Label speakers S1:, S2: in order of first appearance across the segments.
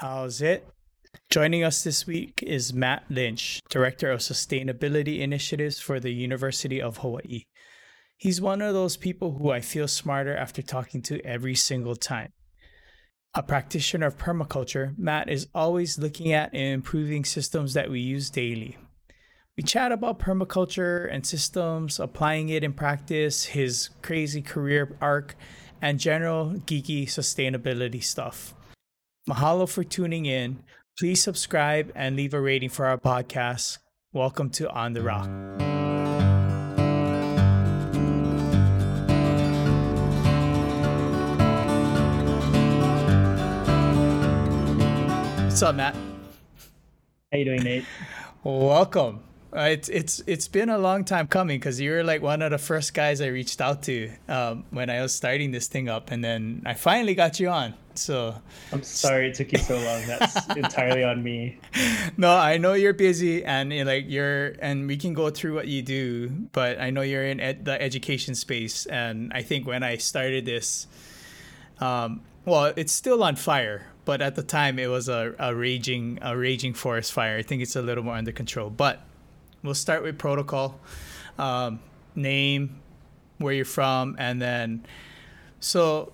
S1: How's it? Joining us this week is Matt Lynch, Director of Sustainability Initiatives for the University of Hawaii. He's one of those people who I feel smarter after talking to every single time. A practitioner of permaculture, Matt is always looking at and improving systems that we use daily. We chat about permaculture and systems, applying it in practice, his crazy career arc, and general geeky sustainability stuff. Mahalo for tuning in. Please subscribe and leave a rating for our podcast. Welcome to On the Rock. What's up, Matt?
S2: How you doing, Nate?
S1: Welcome. Uh, it's it's it's been a long time coming because you were like one of the first guys I reached out to um, when I was starting this thing up, and then I finally got you on. So
S2: I'm sorry it took you so long. That's entirely on me.
S1: No, I know you're busy, and you know, like you're, and we can go through what you do. But I know you're in ed- the education space, and I think when I started this, um, well, it's still on fire, but at the time it was a, a raging a raging forest fire. I think it's a little more under control, but we'll start with protocol, um, name, where you're from, and then so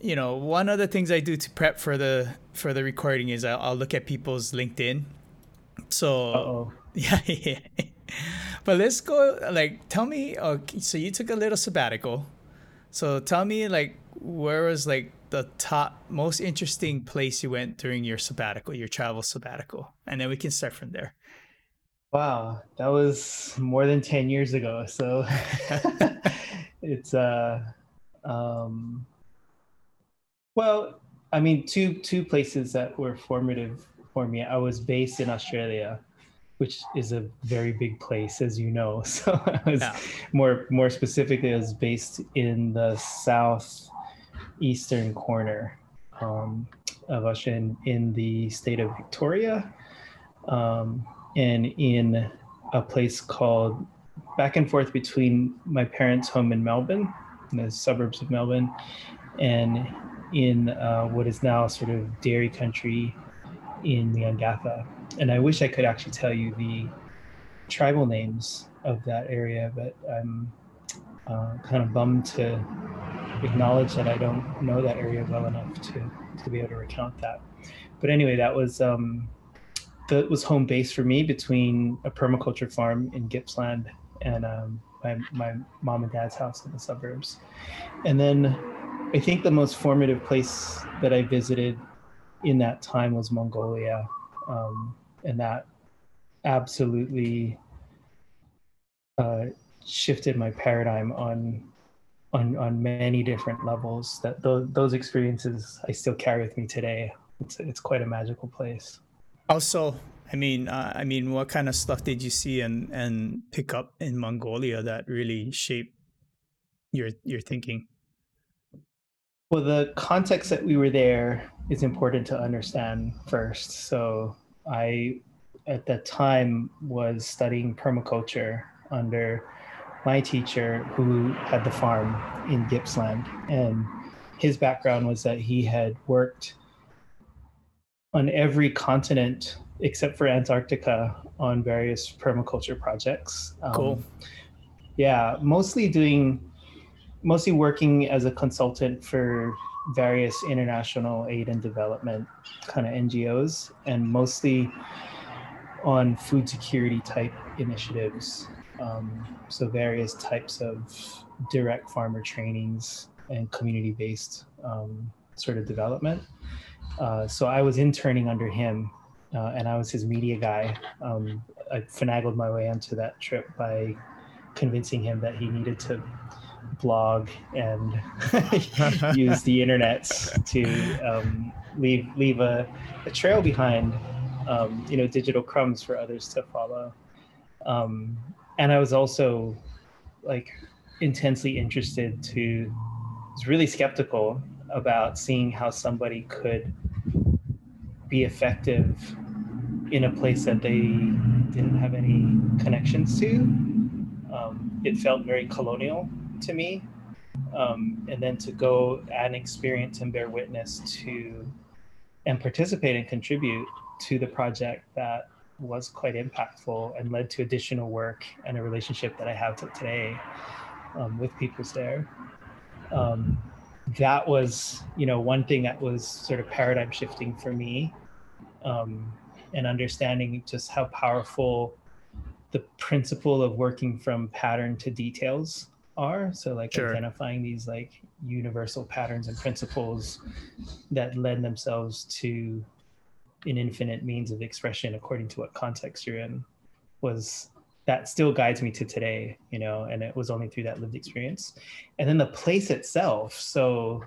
S1: you know one of the things I do to prep for the for the recording is I'll, I'll look at people's LinkedIn. So
S2: Uh-oh.
S1: yeah, yeah. but let's go. Like, tell me. Okay, so you took a little sabbatical. So tell me, like, where was like the top most interesting place you went during your sabbatical, your travel sabbatical, and then we can start from there.
S2: Wow, that was more than 10 years ago. So it's uh um well, I mean two two places that were formative for me. I was based in Australia, which is a very big place as you know. So I was
S1: Yeah.
S2: more more specifically I was based in the south eastern corner um, of Australia in, in the state of Victoria. Um, and in a place called back and forth between my parents' home in Melbourne, in the suburbs of Melbourne, and in uh, what is now sort of dairy country in Leongatha. And I wish I could actually tell you the tribal names of that area, but I'm uh, kind of bummed to acknowledge that I don't know that area well enough to, to be able to recount that. But anyway, that was um, that was home base for me between a permaculture farm in Gippsland and um, my, my mom and dad's house in the suburbs. And then I think the most formative place that I visited in that time was Mongolia. Um, and that absolutely uh, shifted my paradigm on on on many different levels that those, those experiences I still carry with me today. It's, it's quite a magical place.
S1: Also, I mean, uh, I mean, what kind of stuff did you see and and pick up in Mongolia that really shaped your your thinking?
S2: Well, the context that we were there is important to understand first. So, I, at that time, was studying permaculture under my teacher who had the farm in Gippsland. And his background was that he had worked on every continent except for Antarctica on various permaculture projects. Um,
S1: Cool.
S2: Yeah, mostly doing mostly working as a consultant for various international aid and development kind of NGOs and mostly on food security type initiatives. Um, so various types of direct farmer trainings and community based um, sort of development. Uh, so I was interning under him uh, and I was his media guy. Um, I finagled my way onto that trip by convincing him that he needed to blog and use the internet to um, leave leave a, a trail behind, um, you know, digital crumbs for others to follow. Um, and I was also like intensely interested to was really skeptical about seeing how somebody could be effective in a place that they didn't have any connections to. Um, it felt very colonial to me. Um, and then to go and experience and bear witness to and participate and contribute to the project that was quite impactful and led to additional work and a relationship that I have today um, with peoples there. Um, that was, you know, one thing that was sort of paradigm shifting for me, um, and understanding just how powerful the principle of working from pattern to details are. So, like sure. identifying these like universal patterns and principles that lend themselves to an infinite means of expression according to what context you're in was that still guides me to today you know and it was only through that lived experience. And then the place itself. So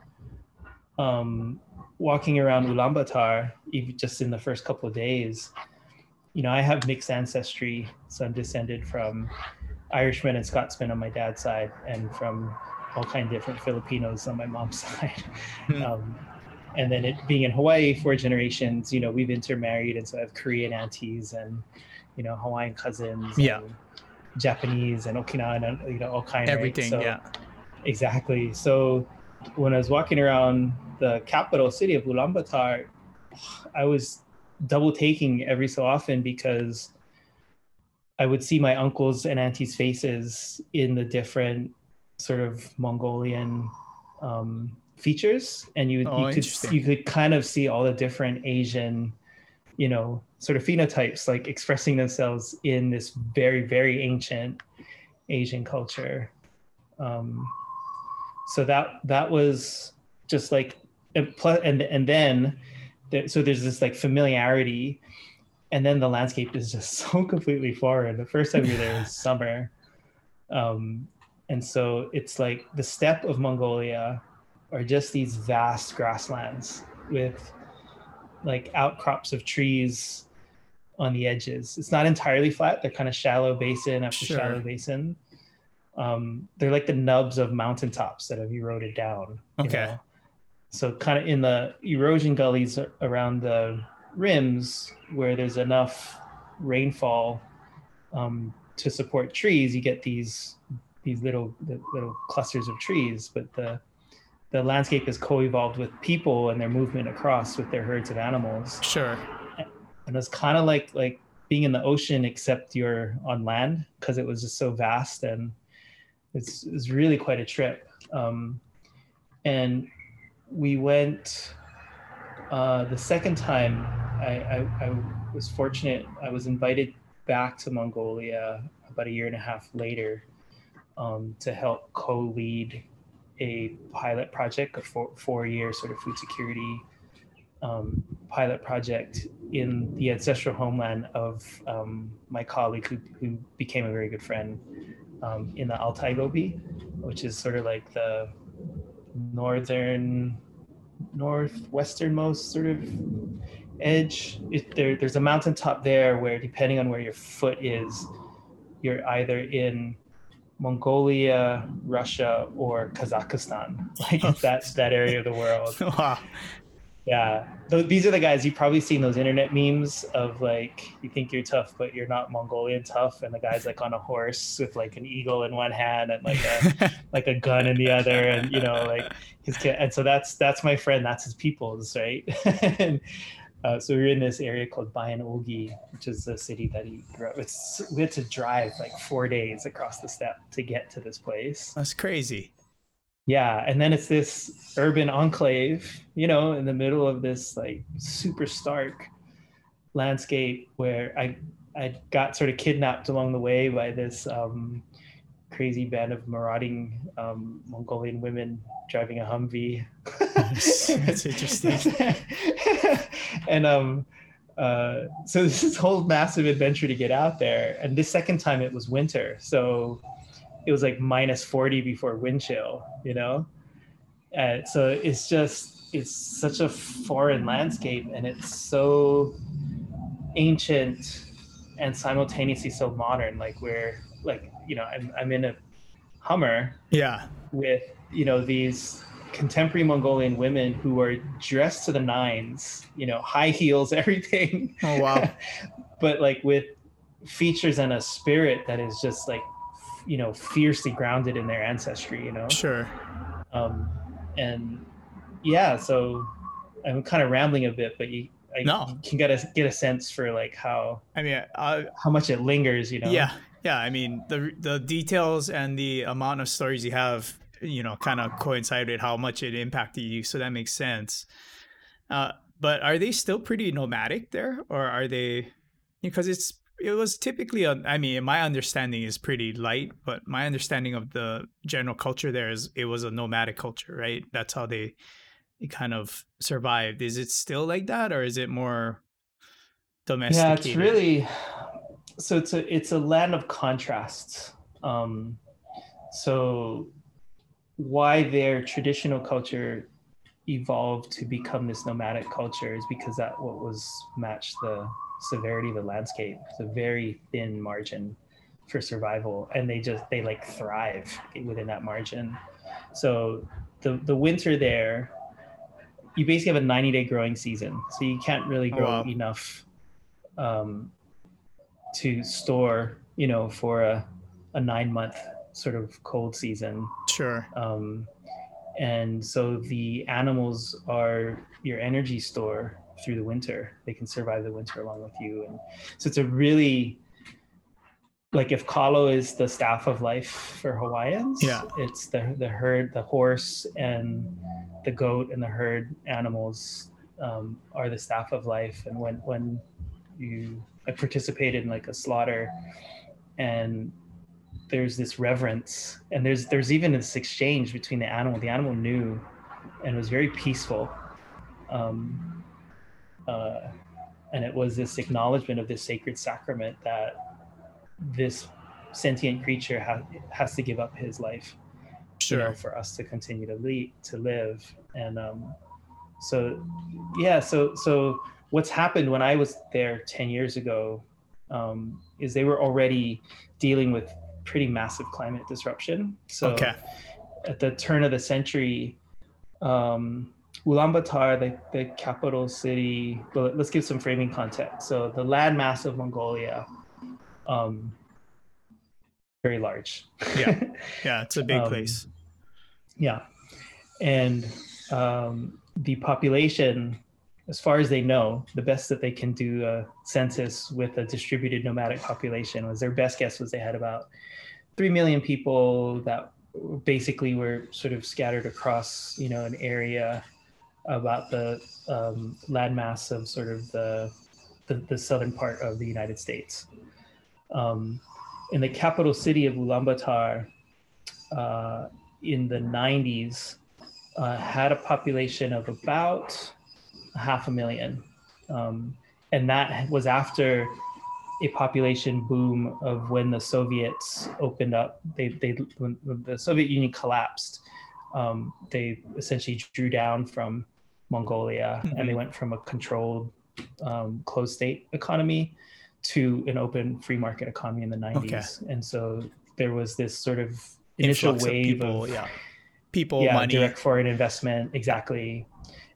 S2: um walking around ulaanbaatar even just in the first couple of days you know i have mixed ancestry. So i'm descended from irishmen and scotsmen on my dad's side and from all kind of different filipinos on my mom's side. Hmm. um, and then it being in Hawaii four generations, you know, we've intermarried, and so I have Korean aunties and you know Hawaiian cousins,
S1: yeah,
S2: Japanese and Okinawan, and you know all kind
S1: of everything, right? so, yeah,
S2: exactly. So when I was walking around the capital city of Ulaanbaatar, I was double taking every so often because I would see my uncles and aunties' faces in the different sort of Mongolian um, features and you, oh, you could you could kind of see all the different asian you know sort of phenotypes like expressing themselves in this very very ancient asian culture. Um, so that that was just like and and, and then so there's this like familiarity and then the landscape is just so completely foreign. The first time you're there is summer. Um, and so it's like the steppe of mongolia are just these vast grasslands with like outcrops of trees on the edges. It's not entirely flat. They're kind of shallow basin after sure. shallow basin. Um, they're like the nubs of mountaintops that have eroded down.
S1: Okay. Know?
S2: So kind of in the erosion gullies around the rims where there's enough rainfall um, to support trees, you get these these little little clusters of trees. But the the landscape has co-evolved with people and their movement across with their herds of animals.
S1: Sure.
S2: And it's kind of like like being in the ocean except you're on land because it was just so vast and it's it's really quite a trip. Um, and we went uh, the second time. I, I, I was fortunate. I was invited back to Mongolia about a year and a half later um, to help co-lead a pilot project, a four, four year sort of food security um, pilot project in the ancestral homeland of um, my colleague who, who became a very good friend um, in the Altai Gobi, which is sort of like the northern, northwesternmost sort of edge. It, there, there's a mountaintop there where, depending on where your foot is, you're either in Mongolia, Russia, or Kazakhstan. Like that's that area of the world. wow. Yeah, these are the guys you've probably seen those internet memes of like you think you're tough, but you're not Mongolian tough, and the guy's like on a horse with like an eagle in one hand and like a like a gun in the other, and you know like his kid. And so that's that's my friend. That's his people's right. and uh, so we were in this area called Bayan-Ölgii, which is the city that he grew up. It's we had to drive like four days across the steppe to get to this place.
S1: That's crazy.
S2: Yeah, and then it's this urban enclave, you know, in the middle of this like super stark landscape where I I got sort of kidnapped along the way by this um, crazy band of marauding um, Mongolian women driving a Humvee.
S1: That's interesting.
S2: and um, uh, so this is whole massive adventure to get out there. And this second time it was winter, so it was like minus forty before wind chill. You know, uh, so it's just it's such a foreign landscape, and it's so ancient and simultaneously so modern. Like we're like you know I'm I'm in a Hummer.
S1: Yeah.
S2: With you know these contemporary Mongolian women who are dressed to the nines, you know, high heels, everything.
S1: Oh wow.
S2: but like with features and a spirit that is just like you know fiercely grounded in their ancestry you know
S1: sure
S2: um and yeah so I'm kind of rambling a bit, but you I
S1: No.
S2: can get a get a sense for like how
S1: I mean, uh,
S2: how much it lingers, you know.
S1: yeah, yeah. I mean, the the details and the amount of stories you have, you know, kind of coincided how much it impacted you. So that makes sense. Uh, but are they still pretty nomadic there, or are they? Because it's it was typically a, I mean, my understanding is pretty light, but my understanding of the general culture there is it was a nomadic culture, right? That's how they it kind of survived. Is it still like that, or is it more domesticated?
S2: Yeah, it's really so it's a it's a land of contrasts. Um so why their traditional culture evolved to become this nomadic culture is because that what was matched the severity of the landscape. It's a very thin margin for survival and they just they like thrive within that margin. So the the winter there you basically have a 90 day growing season. So you can't really
S1: Oh,
S2: grow
S1: wow.
S2: enough um, to store, you know, for a, a nine month sort of cold season.
S1: Sure.
S2: Um, and so the animals are your energy store through the winter. They can survive the winter along with you. And so it's a really, like if Kalo is the staff of life for Hawaiians,
S1: Yeah.
S2: it's the, the herd, the horse and the goat and the herd animals um, are the staff of life. And when, when you I participated in like a slaughter and there's this reverence and there's there's even this exchange between the animal the animal knew and was very peaceful um, uh, and it was this acknowledgement of this sacred sacrament that this sentient creature ha- has to give up his life you know, for us to continue to to live. And um, so yeah so so what's happened when i was there 10 years ago um, is they were already dealing with pretty massive climate disruption. So
S1: Okay.
S2: at the turn of the century um, ulaanbaatar the, the capital city well let's give some framing context. So the landmass of mongolia um, very large
S1: Yeah. Yeah, it's a big
S2: Um,
S1: place.
S2: yeah. And um, the population, as far as they know, the best that they can do a census with a distributed nomadic population was their best guess was they had about 3 million people that basically were sort of scattered across, you know, an area about the um, landmass of sort of the, the, the southern part of the United States. Um, in the capital city of Ulaanbaatar, uh, in the 90s uh, had a population of about half a million. Um, and that was after a population boom of when the Soviets opened up. They, they when, the Soviet Union collapsed, um, they essentially drew down from Mongolia and they
S1: Mhm.
S2: went from a controlled um, closed state economy to an open free market economy in the 90s. And so there was this sort of initial
S1: Influx of people,
S2: of
S1: yeah. People,
S2: yeah,
S1: money.
S2: direct foreign investment, exactly.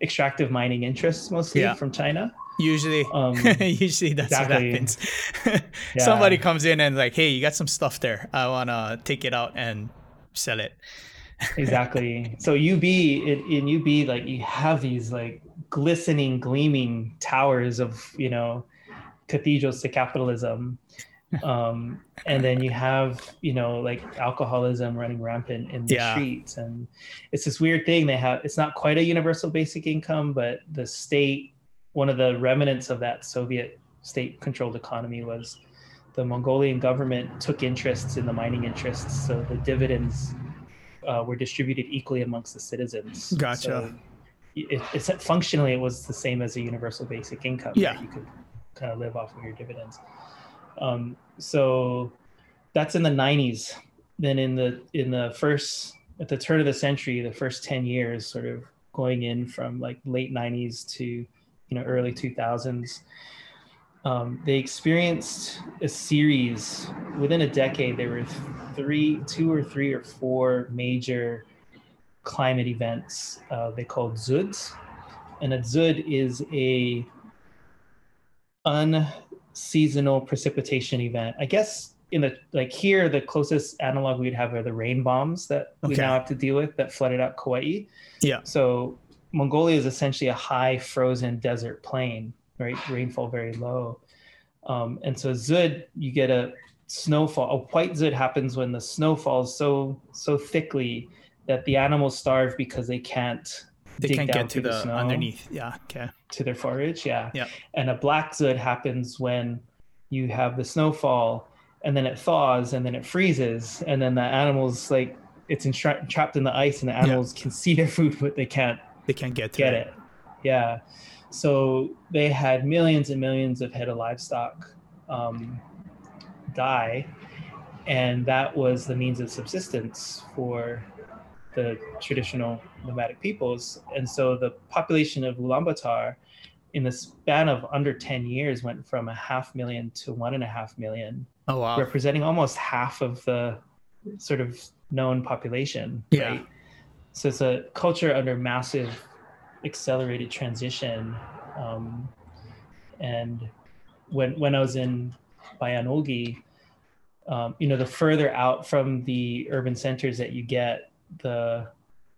S2: Extractive mining interests mostly
S1: Yeah.
S2: from China.
S1: Usually,
S2: Um,
S1: usually that's
S2: exactly.
S1: what happens.
S2: Yeah.
S1: Somebody comes in and like, hey, you got some stuff there. I wanna take it out and sell it.
S2: exactly. So UB in, in UB, like you have these like glistening, gleaming towers of you know cathedrals to capitalism, um, and then you have you know like alcoholism running rampant in the
S1: Yeah.
S2: streets, and it's this weird thing. They have it's not quite a universal basic income, but the state, one of the remnants of that Soviet state-controlled economy was the Mongolian government took interests in the mining interests, so the dividends uh, were distributed equally amongst the citizens.
S1: Gotcha.
S2: So it, it's functionally it was the same as a universal basic income.
S1: Yeah.
S2: you could kind of live off of your dividends. Um, so that's in the 90s. Then in the in the first at the turn of the century, the first 10 years, sort of going in from like late 90s to you know early 2000s um, they experienced a series within a decade there were three two or three or four major climate events uh, they called zuds and a zud is a unseasonal precipitation event i guess in the like here the closest analog we'd have are the rain bombs that we now have to deal with that flooded out kauai
S1: Yeah.
S2: so Mongolia is essentially a high frozen desert plain, right? Rainfall very low. Um, and so Zud, you get a snowfall. A white Zud happens when the snow falls so so thickly that the animals starve because they can't
S1: they can't get to the, the snow underneath. Yeah. Okay.
S2: To their forage. Yeah.
S1: Yeah.
S2: And a black Dzud happens when you have the snowfall and then it thaws and then it freezes and then the animals like it's entra- trapped in the ice and the animals yeah. can see their food but they can't
S1: they can't get
S2: get it. it. Yeah. So they had millions and millions of head of livestock um, die, and that was the means of subsistence for the traditional nomadic peoples. And so the population of Ulaanbaatar in the span of under 10 years went from a half million to one and a half million.
S1: Oh, wow.
S2: Representing almost half of the sort of known population.
S1: Yeah. Right?
S2: So it's a culture under massive accelerated transition. Um, and when, when I was in Bayan um, you know, the further out from the urban centers that you get, the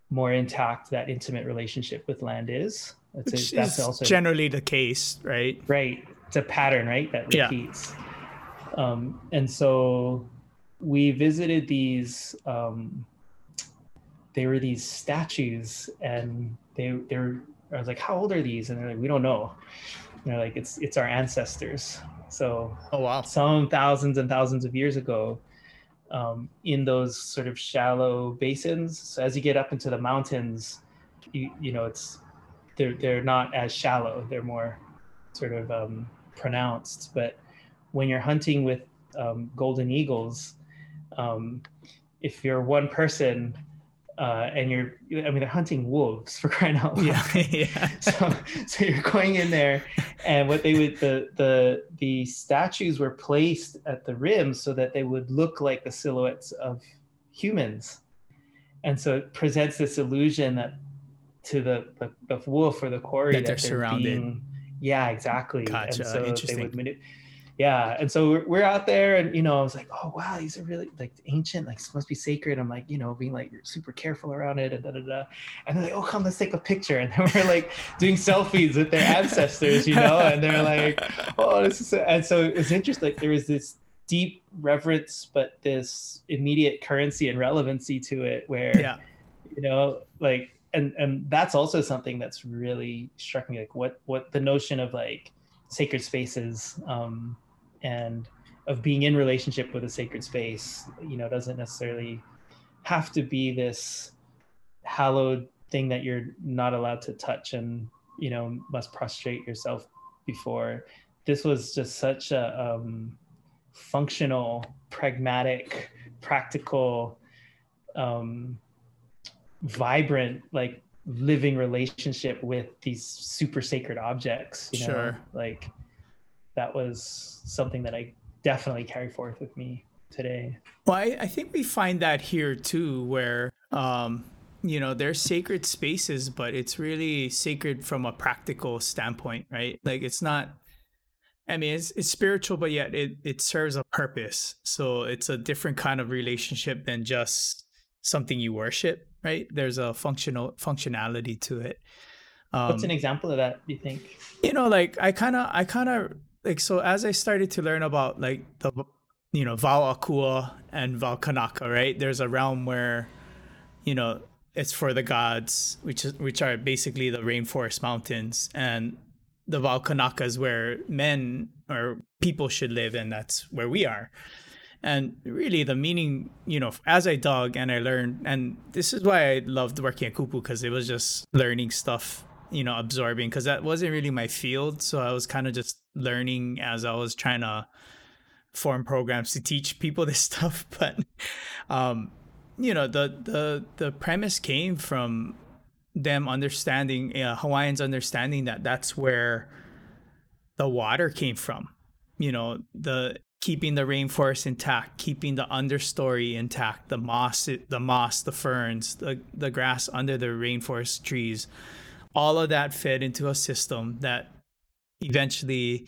S2: more intact that intimate relationship with land is.
S1: That's, Which a, that's is also generally the case, right?
S2: Right. It's a pattern, right? That repeats. Yeah. Um, and so we visited these. Um, they were these statues, and they they were. I was like, "How old are these?" And they're like, "We don't know." And they're like, "It's it's our ancestors." So,
S1: oh wow,
S2: some thousands and thousands of years ago, um, in those sort of shallow basins. So as you get up into the mountains, you you know it's they're they're not as shallow. They're more sort of um, pronounced. But when you're hunting with um, golden eagles, um, if you're one person uh, and you're i mean they're hunting wolves for crying out loud yeah, yeah. so so you're going in there and what they would the the the statues were placed at the rim so that they would look like the silhouettes of humans and so it presents this illusion that to the the, the wolf or the quarry
S1: that, that they're, they're surrounded being,
S2: yeah exactly
S1: gotcha. and so Interesting. they would manip-
S2: yeah and so we're, we're out there and you know i was like oh wow these are really like ancient like must be sacred. I'm like you know being like super careful around it and da, da, da. and they're like oh come let's take a picture. And then we're like doing selfies with their ancestors you know and they're like oh this is and so it's interesting like there was this deep reverence but this immediate currency and relevancy to it where
S1: yeah.
S2: you know like and and that's also something that's really struck me like what what the notion of like sacred spaces um and of being in relationship with a sacred space you know doesn't necessarily have to be this hallowed thing that you're not allowed to touch and you know must prostrate yourself before this was just such a um, functional pragmatic practical um, vibrant like living relationship with these super sacred objects you know
S1: sure.
S2: like that was something that I definitely carry forth with me today.
S1: Well, I, I think we find that here too, where um, you know there's sacred spaces, but it's really sacred from a practical standpoint, right? Like it's not. I mean, it's, it's spiritual, but yet it, it serves a purpose. So it's a different kind of relationship than just something you worship, right? There's a functional functionality to it.
S2: Um, What's an example of that? Do you think?
S1: You know, like I kind of, I kind of like so as I started to learn about like the you know Wao Akua and Wao Kanaka, right? There's a realm where you know it's for the gods, which is which are basically the rainforest mountains, and the Wao Kanaka is where men or people should live, and that's where we are. And really, the meaning, you know, as I dug and I learned, and this is why I loved working at Kupu because it was just learning stuff you know absorbing because that wasn't really my field so i was kind of just learning as i was trying to form programs to teach people this stuff but um you know the the the premise came from them understanding uh, hawaiians understanding that that's where the water came from. You know the keeping the rainforest intact keeping the understory intact the moss the moss the ferns the the grass under the rainforest trees all of that fed into a system that eventually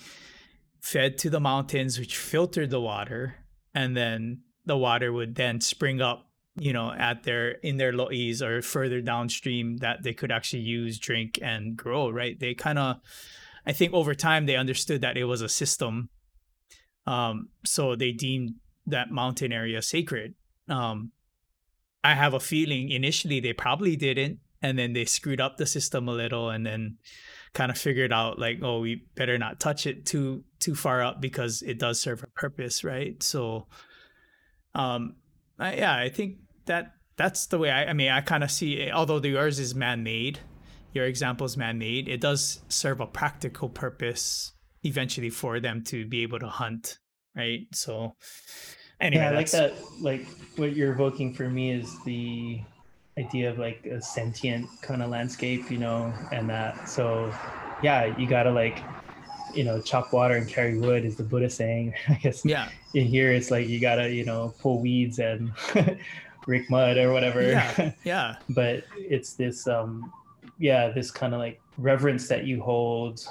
S1: fed to the mountains, which filtered the water, and then the water would then spring up you know at their in their lo'is or further downstream that they could actually use drink and grow right? They kind of i think over time they understood that it was a system. Um so they deemed that mountain area sacred. Um i have a feeling initially they probably didn't and then they screwed up the system a little and then kind of figured out like oh we better not touch it too too far up because it does serve a purpose right so um I, yeah i think that that's the way I, I mean I kind of see it, although the yours is man-made your example is man-made it does serve a practical purpose eventually for them to be able to hunt right so anyway
S2: yeah, I like that. Like what you're evoking for me is the idea of like a sentient kind of landscape, you know, and that. So, yeah, you gotta like, you know, chop water and carry wood is the Buddha saying. I guess
S1: yeah
S2: in here it's like you gotta, you know, pull weeds and rake mud or whatever.
S1: yeah yeah
S2: but it's this, um, yeah, this kind of like reverence that you hold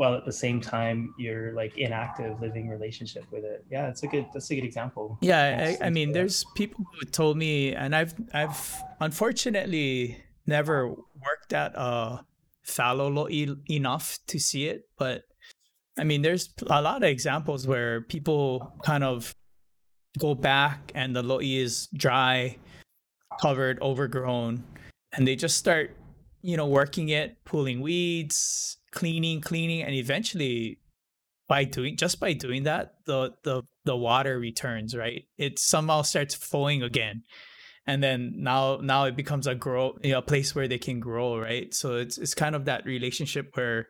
S2: while at the same time you're like in active living relationship with it. Yeah, it's a good that's a good example.
S1: Yeah, I, I mean, there's people who told me, and I've I've unfortunately never worked at a fallow lo'i enough to see it, but I mean, there's a lot of examples where people kind of go back and the lo'i is dry, covered, overgrown, and they just start, you know, working it, pulling weeds, cleaning, cleaning, and eventually by doing just by doing that the the the water returns right? It somehow starts flowing again. And then now now it becomes a grow you know, a place where they can grow right? So it's it's kind of that relationship where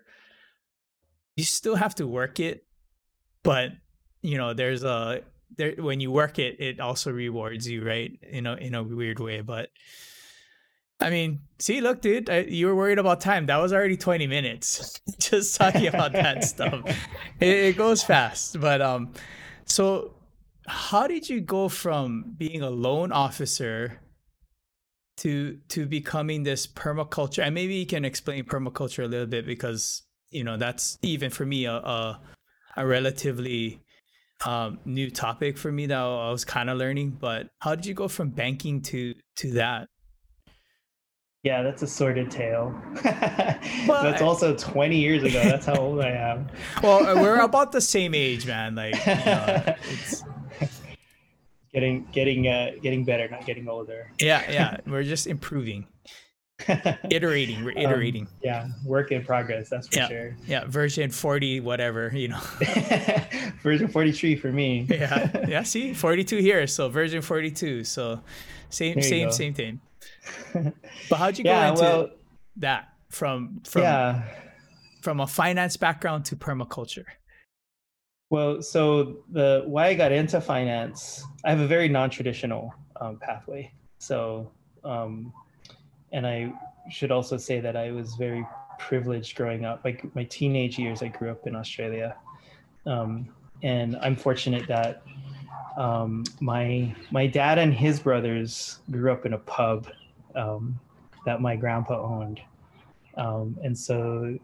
S1: you still have to work it but you know there's a there when you work it it also rewards you right? You know in a weird way but I mean, see, look, dude, I, you were worried about time. That was already 20 minutes just talking about that stuff. It, it goes fast. But um, so how did you go from being a loan officer to to becoming this permaculture? And maybe you can explain permaculture a little bit because you know that's even for me a a, a relatively um, new topic for me that I was kind of learning. But how did you go from banking to to that?
S2: Yeah, that's a sordid tale.
S1: Well,
S2: that's also 20 years ago. That's how old I am.
S1: Well, uh, we're about the same age, man. Like, you know, it's
S2: getting getting uh, getting better, not getting older.
S1: yeah, yeah. We're just improving, iterating. We're
S2: Um, yeah, work in progress. That's for
S1: Yeah.
S2: sure.
S1: yeah, version forty, whatever. You know.
S2: Version 43 for me.
S1: yeah, yeah. See, forty-two here, so version forty-two. So, same, same,
S2: go.
S1: same thing. But how'd you
S2: yeah.
S1: go into
S2: Well,
S1: that from from
S2: yeah.
S1: from a finance background to permaculture?
S2: Well, so the why I got into finance, I have a very non-traditional um, pathway. So, um, and I should also say that I was very privileged growing up. Like my teenage years, I grew up in Australia, um, and I'm fortunate that um, my my dad and his brothers grew up in a pub um, that my grandpa owned, um, and so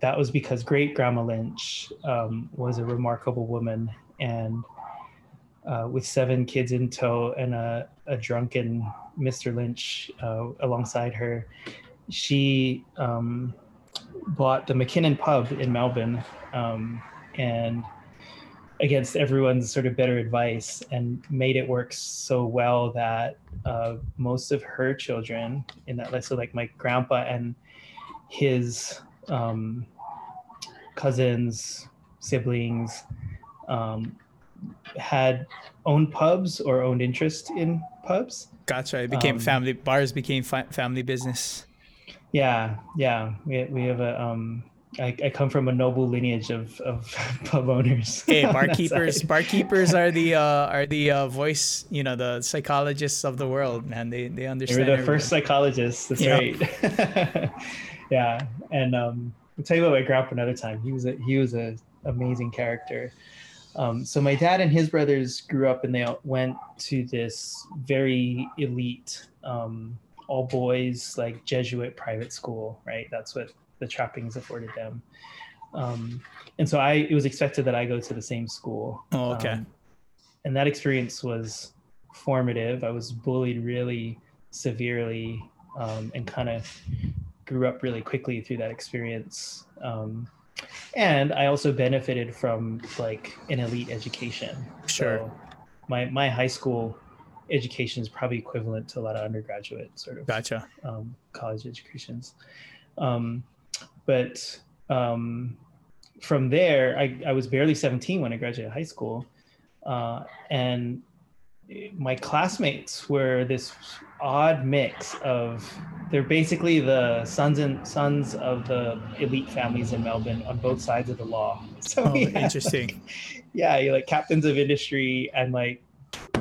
S2: that was because great grandma Lynch um, was a remarkable woman and uh, with seven kids in tow and a, a drunken Mr. Lynch uh, alongside her, she um, bought the McKinnon pub in Melbourne um, and against everyone's sort of better advice and made it work so well that uh, most of her children in that list, so like my grandpa and his um, cousins, siblings, um, had owned pubs or owned interest in pubs.
S1: Gotcha. It became
S2: Um,
S1: family bars became fi- family business.
S2: Yeah, yeah. We, we have a. Um, I, I come from a noble lineage of, of pub owners.
S1: Hey, barkeepers! barkeepers are the uh, are the uh, voice, you know, the psychologists of the world, man. They they understand.
S2: They were the
S1: everything.
S2: first psychologists. That's
S1: Yeah.
S2: right. yeah, and um, I'll tell you about my grandpa another time. He was a he was a amazing character. Um, so my dad and his brothers grew up, and they went to this very elite, um, all boys like Jesuit private school. Right, that's what the trappings afforded them. Um, and so I, it was expected that I go to the same school.
S1: Oh, okay.
S2: Um, and that experience was formative. I was bullied really severely um, and kind of grew up really quickly through that experience. Um, and I also benefited from like an elite education.
S1: Sure.
S2: So my my high school education is probably equivalent to a lot of undergraduate sort of
S1: Gotcha.
S2: um, college educations. Um, but um, from there, I, I was barely 17 when I graduated high school. Uh, and my classmates were this odd mix of they're basically the sons and sons of the elite families in Melbourne on both sides of the law. So
S1: Oh,
S2: had,
S1: interesting.
S2: like- yeah, you're like captains of industry and like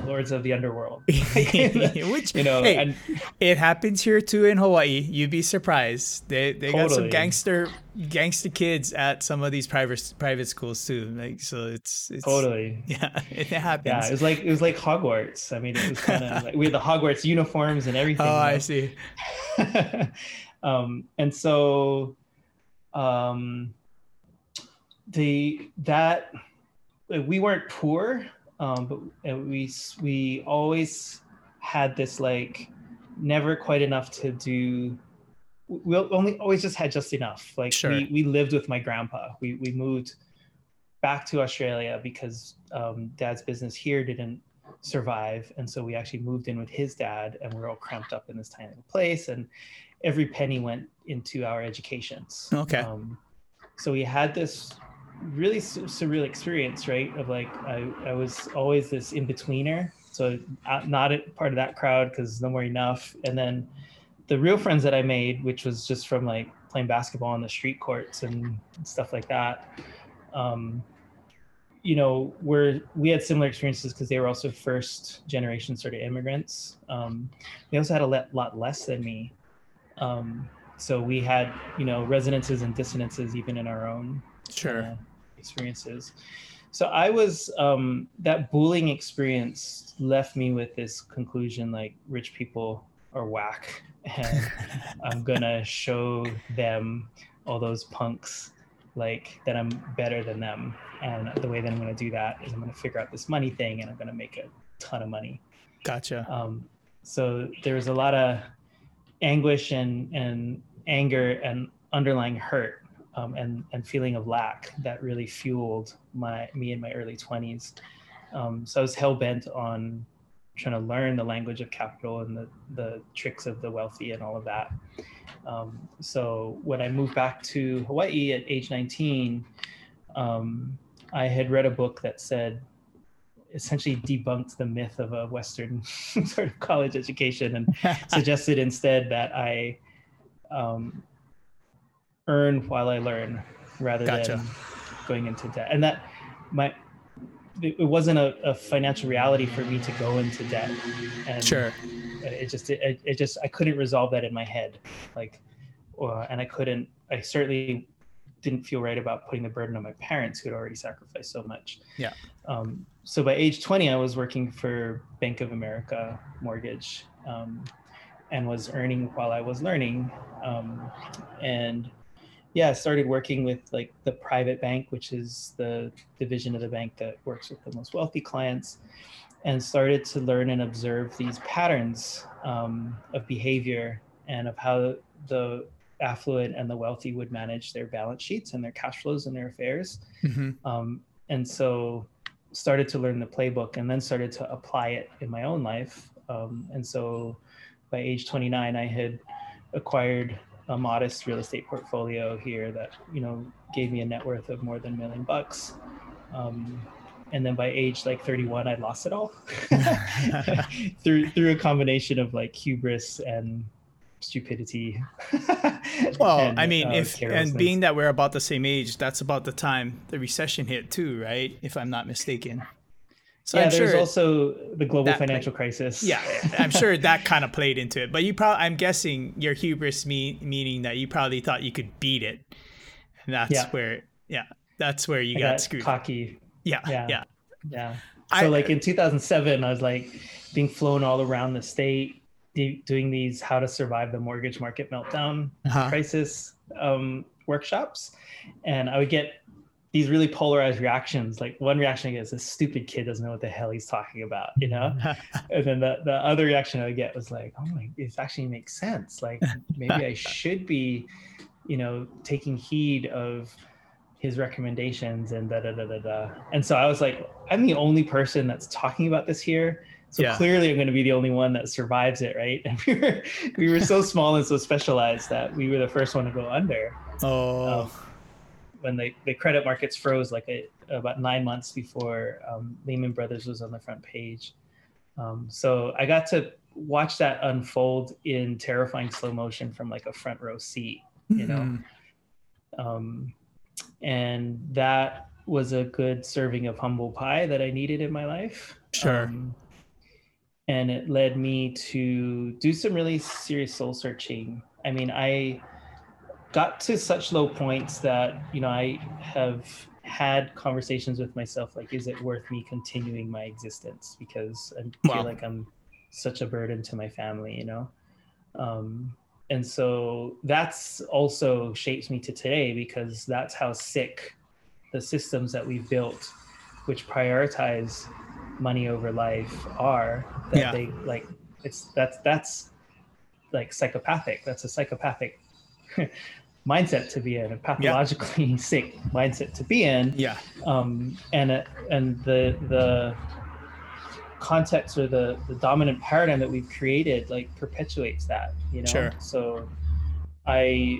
S2: lords of the underworld.
S1: Which
S2: you know,
S1: hey,
S2: and
S1: it happens here too in Hawaii. You'd be surprised. They they got some gangster gangster kids at some of these private private schools too. Like so, it's, it's
S2: totally.
S1: yeah, it happens.
S2: Yeah, it was like it was like Hogwarts. I mean, it was kind of like we had the Hogwarts uniforms and everything.
S1: oh,
S2: you
S1: I see.
S2: um, and so, um, the that we weren't poor, um, but we we always had this like never quite enough to do. We only always just had just enough. Like
S1: Sure.
S2: we we lived with my grandpa. We we moved back to Australia because um, dad's business here didn't survive. And so we actually moved in with his dad and we are all cramped up in this tiny little place. And every penny went into our educations.
S1: Okay.
S2: Um, so we had this really su- surreal experience, right? Of like, I, I was always this in betweener. So uh, not a part of that crowd because nowhere enough. And then the real friends that I made, which was just from like playing basketball on the street courts and stuff like that. Um, you know, we're we had similar experiences because they were also first generation sort of immigrants. Um, they also had a lot less than me, um, so we had you know resonances and dissonances even in our own
S1: Sure.
S2: uh, experiences. So I was um, that bullying experience left me with this conclusion like rich people are whack, and I'm gonna show them all those punks like that I'm better than them. And the way that I'm gonna do that is I'm gonna figure out this money thing and I'm gonna make a ton of money.
S1: Gotcha.
S2: Um, so there was a lot of anguish and, and anger and underlying hurt um, and, and feeling of lack that really fueled my me in my early 20s. Um, so I was hell bent on trying to learn the language of capital and the, the tricks of the wealthy and all of that. Um, so when I moved back to Hawaii at age 19, um, I had read a book that said essentially debunked the myth of a Western sort of college education and suggested instead that I um, earn while I learn rather
S1: Gotcha.
S2: than going into debt. And that my it wasn't a, a financial reality for me to go into debt. And
S1: sure.
S2: it just it, it just I couldn't resolve that in my head, like, uh, and I couldn't. I certainly didn't feel right about putting the burden on my parents who had already sacrificed so much.
S1: Yeah.
S2: Um, so by age 20, I was working for Bank of America Mortgage, um, and was earning while I was learning, um, and yeah, started working with like the private bank, which is the division of the bank that works with the most wealthy clients and started to learn and observe these patterns um, of behavior and of how the affluent and the wealthy would manage their balance sheets and their cash flows and their affairs.
S1: hmm
S2: Um, and so started to learn the playbook and then started to apply it in my own life. Um, and so by age 29, I had acquired a modest real estate portfolio here that, you know, gave me a net worth of more than a million bucks. Um, and then by age like 31 i lost it all through through a combination of like hubris and stupidity
S1: Well,
S2: and,
S1: I mean,
S2: uh,
S1: if and being that we're about the same age, that's about the time the recession hit too, right? If I'm not mistaken. So
S2: yeah
S1: I'm
S2: there's
S1: sure,
S2: also the global financial crisis
S1: yeah, I'm sure that kind of played into it. But you probably, I'm guessing your hubris me, meaning that you probably thought you could beat it, and that's
S2: Yeah.
S1: where, yeah, that's where you got,
S2: got
S1: screwed.
S2: cocky
S1: yeah, yeah,
S2: yeah. yeah
S1: I-
S2: so like in 2007 i was like being flown all around the state do- doing these how to survive the mortgage market meltdown
S1: Uh-huh.
S2: crisis um, workshops and i would get these really polarized reactions. Like one reaction I get is this stupid kid doesn't know what the hell he's talking about, you know? and then the, the other reaction I get was like, oh my, it actually makes sense. Like maybe I should be, you know, taking heed of his recommendations and da da da da da. And so I was like, I'm the only person that's talking about this here. So yeah. clearly I'm going to be the only one that survives it, right? And we were we were so small and so specialized that we were the first one to go under.
S1: Oh. Um,
S2: when the, the credit markets froze like a, about nine months before um, Lehman Brothers was on the front page. Um, so I got to watch that unfold in terrifying slow motion from like a front row seat, you know. Mm-hmm. Um, and that was a good serving of humble pie that I needed in my life.
S1: Sure. Um,
S2: and it led me to do some really serious soul searching. I mean, I got to such low points that you know I have had conversations with myself like, is it worth me continuing my existence because I feel wow. like I'm such a burden to my family, you know. Um, and so that's also shapes me to today because that's how sick the systems that we've built, which prioritize money over life, are. That yeah. they like it's that's that's like psychopathic. That's a psychopathic mindset to be in, a pathologically yeah. sick mindset to be in.
S1: Yeah.
S2: Um, and uh, and the the context or the the dominant paradigm that we've created like perpetuates that. You know.
S1: Sure.
S2: So, I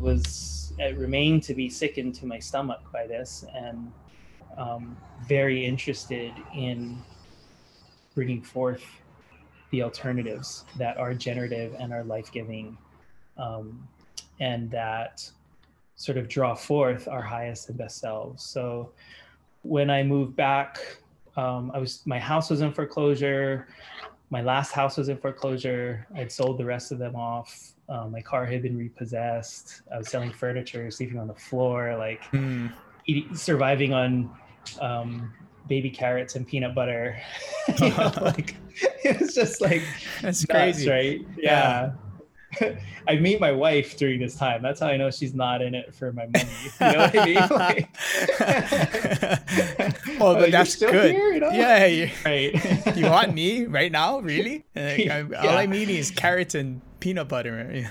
S2: was it remained to be sickened to my stomach by this and um, very interested in bringing forth the alternatives that are generative and are life-giving um, and that sort of draw forth our highest and best selves. So when I moved back, um, I was my house was in foreclosure. My last house was in foreclosure. I'd sold the rest of them off. Um, my car had been repossessed. I was selling furniture, sleeping on the floor, like mm. eating, surviving on um, baby carrots and peanut butter. you know, like it was just like
S1: that's nuts, crazy,
S2: right? yeah. yeah. I meet my wife during this time. That's how I know she's not in it for my money. You know what I mean? Like,
S1: well, but that's good.
S2: Here, you know?
S1: Yeah, you, right. you want me right now? Really? Like, I, yeah. All I'm eating is carrots and peanut butter.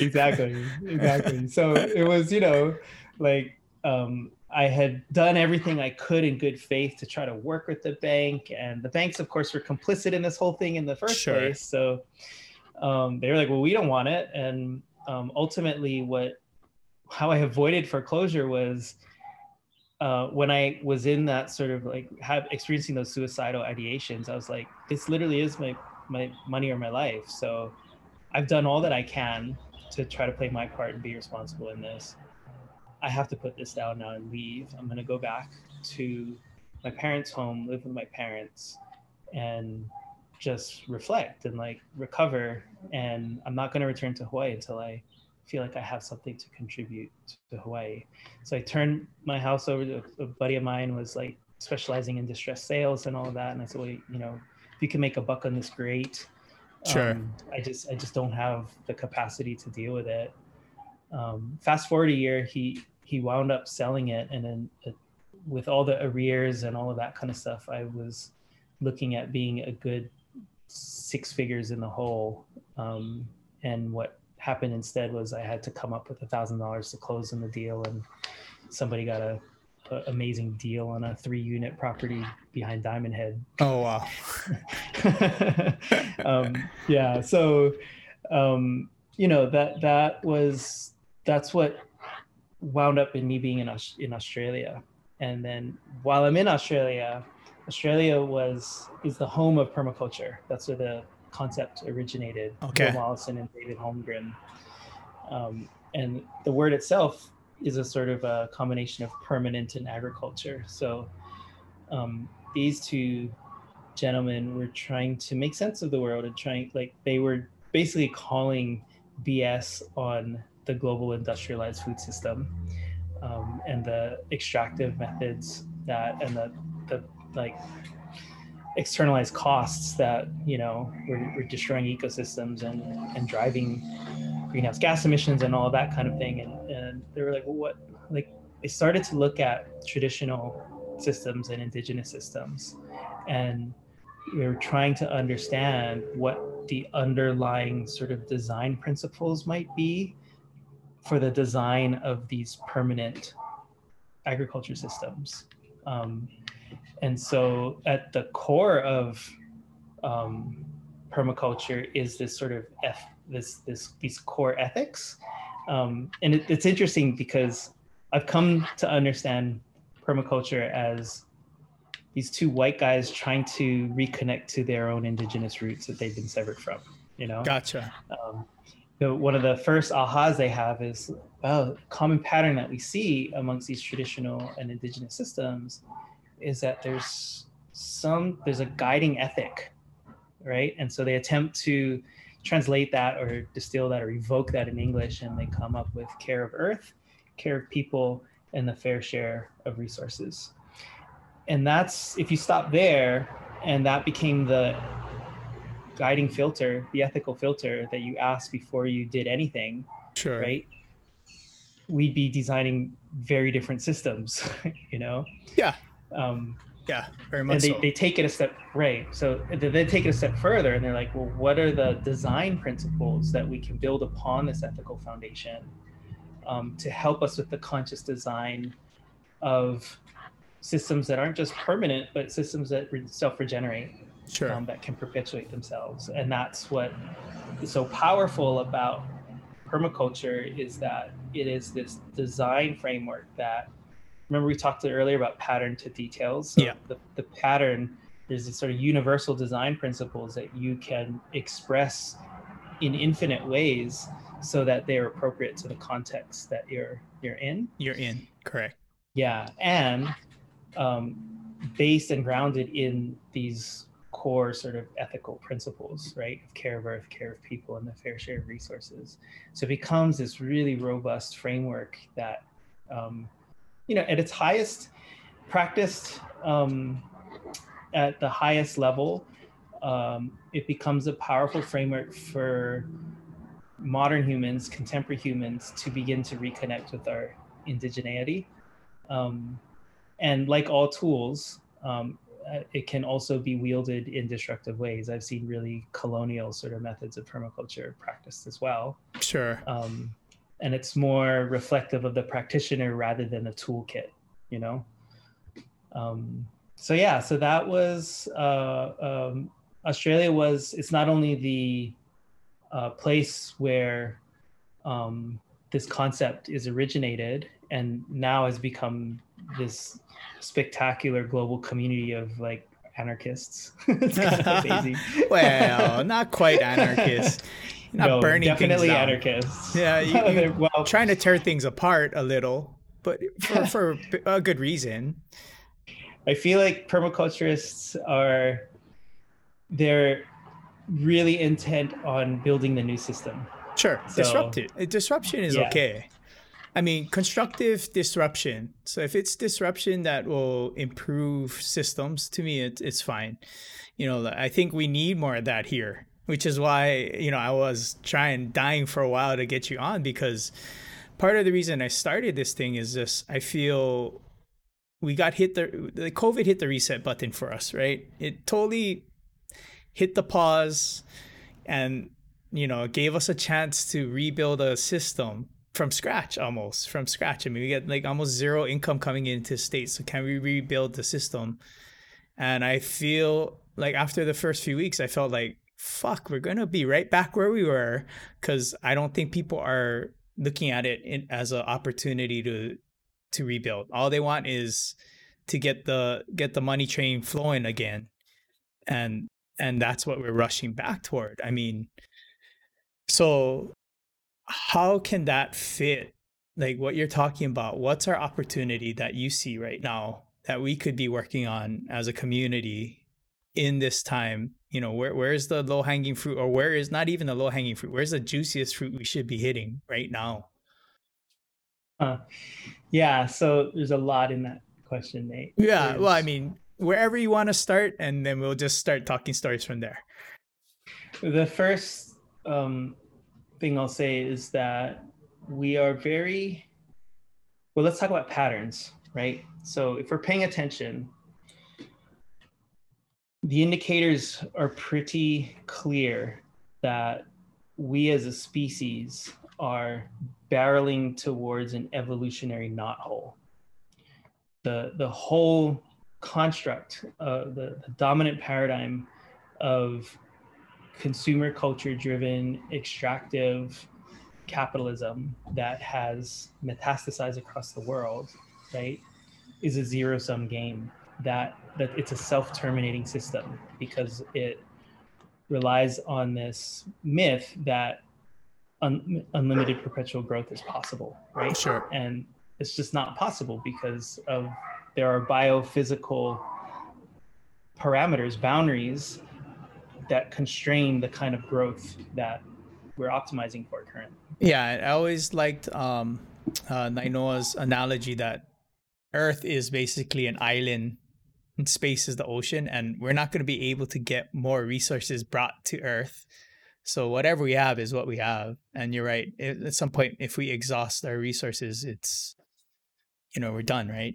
S2: exactly, exactly. So it was, you know, like um, I had done everything I could in good faith to try to work with the bank, and the banks, of course, were complicit in this whole thing in the first sure. place. So um, they were like, well, we don't want it. And um, ultimately, what how I avoided foreclosure was uh, when I was in that sort of like have experiencing those suicidal ideations. I was like, this literally is my my money or my life. So I've done all that I can to try to play my part and be responsible in this. I have to put this down now and leave. I'm gonna go back to my parents' home, live with my parents, and just reflect and like recover. And I'm not going to return to Hawaii until I feel like I have something to contribute to Hawaii. So I turned my house over to a buddy of mine was like specializing in distress sales and all of that. And I said, well, you know, if you can make a buck on this, great.
S1: Sure. Um,
S2: I just I just don't have the capacity to deal with it. Um, fast forward a year, he he wound up selling it, and then uh, with all the arrears and all of that kind of stuff, I was looking at being a good six figures in the hole. Um, and what happened instead was I had to come up with a thousand dollars to close on the deal, and somebody got a, a, amazing deal on a three unit property behind Diamond Head.
S1: Oh wow!
S2: um, yeah, so um, you know that that was that's what wound up in me being in in Australia, and then while I'm in Australia, Australia was is the home of permaculture. That's where the concept originated.
S1: Okay.
S2: Bill Mollison and David Holmgren. Um, and the word itself is a sort of a combination of permanent and agriculture. So um, these two gentlemen were trying to make sense of the world and trying like they were basically calling BS on the global industrialized food system um, and the extractive methods that and the the like externalized costs that you know we're, we're destroying ecosystems and and driving greenhouse gas emissions and all that kind of thing and, and they were like well what like they started to look at traditional systems and indigenous systems. And we were trying to understand what the underlying sort of design principles might be for the design of these permanent agriculture systems. Um, and so at the core of um, permaculture is this sort of F, this this these core ethics, um, and it, it's interesting because I've come to understand permaculture as these two white guys trying to reconnect to their own indigenous roots that they've been severed from. You know,
S1: gotcha.
S2: Um, the, one of the first ahas they have is well, common pattern that we see amongst these traditional and indigenous systems is that there's some there's a guiding ethic right? And so they attempt to translate that or distill that or evoke that in English, and they come up with care of earth, care of people, and the fair share of resources. And that's if you stop there, and that became the guiding filter, the ethical filter that you asked before you did anything,
S1: sure.
S2: right? We'd be designing very different systems, you know?
S1: Yeah.
S2: Um,
S1: yeah, very much.
S2: And they,
S1: so.
S2: they take it a step right. So they take it a step further and they're like, well, what are the design principles that we can build upon this ethical foundation um, to help us with the conscious design of systems that aren't just permanent, but systems that self-regenerate,
S1: sure.
S2: um, that can perpetuate themselves. And that's what is so powerful about permaculture is that it is this design framework that remember we talked earlier about pattern to details.
S1: So yeah.
S2: The, the pattern, there's these sort of universal design principles that you can express in infinite ways so that they're appropriate to the context that you're you're in.
S1: You're in, correct.
S2: Yeah, and um, based and grounded in these core sort of ethical principles, right? Of care of earth, care of people, and the fair share of resources. So it becomes this really robust framework that um, you know, at its highest practiced um, at the highest level, um, it becomes a powerful framework for modern humans, contemporary humans, to begin to reconnect with our indigeneity. Um, and like all tools, um, uh, it can also be wielded in destructive ways. I've seen really colonial sort of methods of permaculture practiced as well.
S1: Sure.
S2: Um, and it's more reflective of the practitioner rather than the toolkit you know? Um, so yeah so that was uh, um, australia was it's not only the uh, place where um, this concept is originated and now has become this spectacular global community of like anarchists. It's kind
S1: of well not quite anarchists not no, burning
S2: definitely anarchists.
S1: Yeah, you, well, trying to tear things apart a little, but for, for a good reason.
S2: I feel like permaculturists are they're really intent on building the new system.
S1: Sure, so, disruptive. Uh, disruption is yeah. okay. I mean, constructive disruption. So if it's disruption that will improve systems, to me, it, it's fine. You know, I think we need more of that here which is why you know I was trying dying for a while to get you on because part of the reason I started this thing is just I feel we got hit the the COVID hit the reset button for us, right? It totally hit the pause and you know gave us a chance to rebuild a system from scratch almost from scratch. I mean, we get like almost zero income coming into states. So can we rebuild the system? And I feel like after the first few weeks, I felt like fuck, we're gonna be right back where we were because I don't think people are looking at it in, as an opportunity to to rebuild. All they want is to get the get the money train flowing again, and and that's what we're rushing back toward. I mean, so how can that fit? Like what you're talking about, what's our opportunity that you see right now that we could be working on as a community in this time you know where where's the low hanging fruit or where is not even the low hanging fruit where's the juiciest fruit we should be hitting right now?
S2: Uh, yeah so there's a lot in that question nate.
S1: Yeah
S2: there's...
S1: well i mean wherever you want to start and then we'll just start talking stories from there.
S2: The first um, thing i'll say is that we are very well, let's talk about patterns, right? So if we're paying attention, the indicators are pretty clear that we as a species are barreling towards an evolutionary knothole. The, the whole construct, uh, the, the dominant paradigm of consumer culture driven extractive capitalism that has metastasized across the world, right, is a zero sum game. That that it's a self terminating system because it relies on this myth that un- unlimited perpetual growth is possible, right?
S1: Sure.
S2: And it's just not possible because of there are biophysical parameters, boundaries that constrain the kind of growth that we're optimizing for currently.
S1: Yeah, I always liked um, uh, Nainoa's analogy that Earth is basically an island and space is the ocean, and we're not going to be able to get more resources brought to Earth. So whatever we have is what we have. And you're right. At some point, if we exhaust our resources, it's you know we're done, right?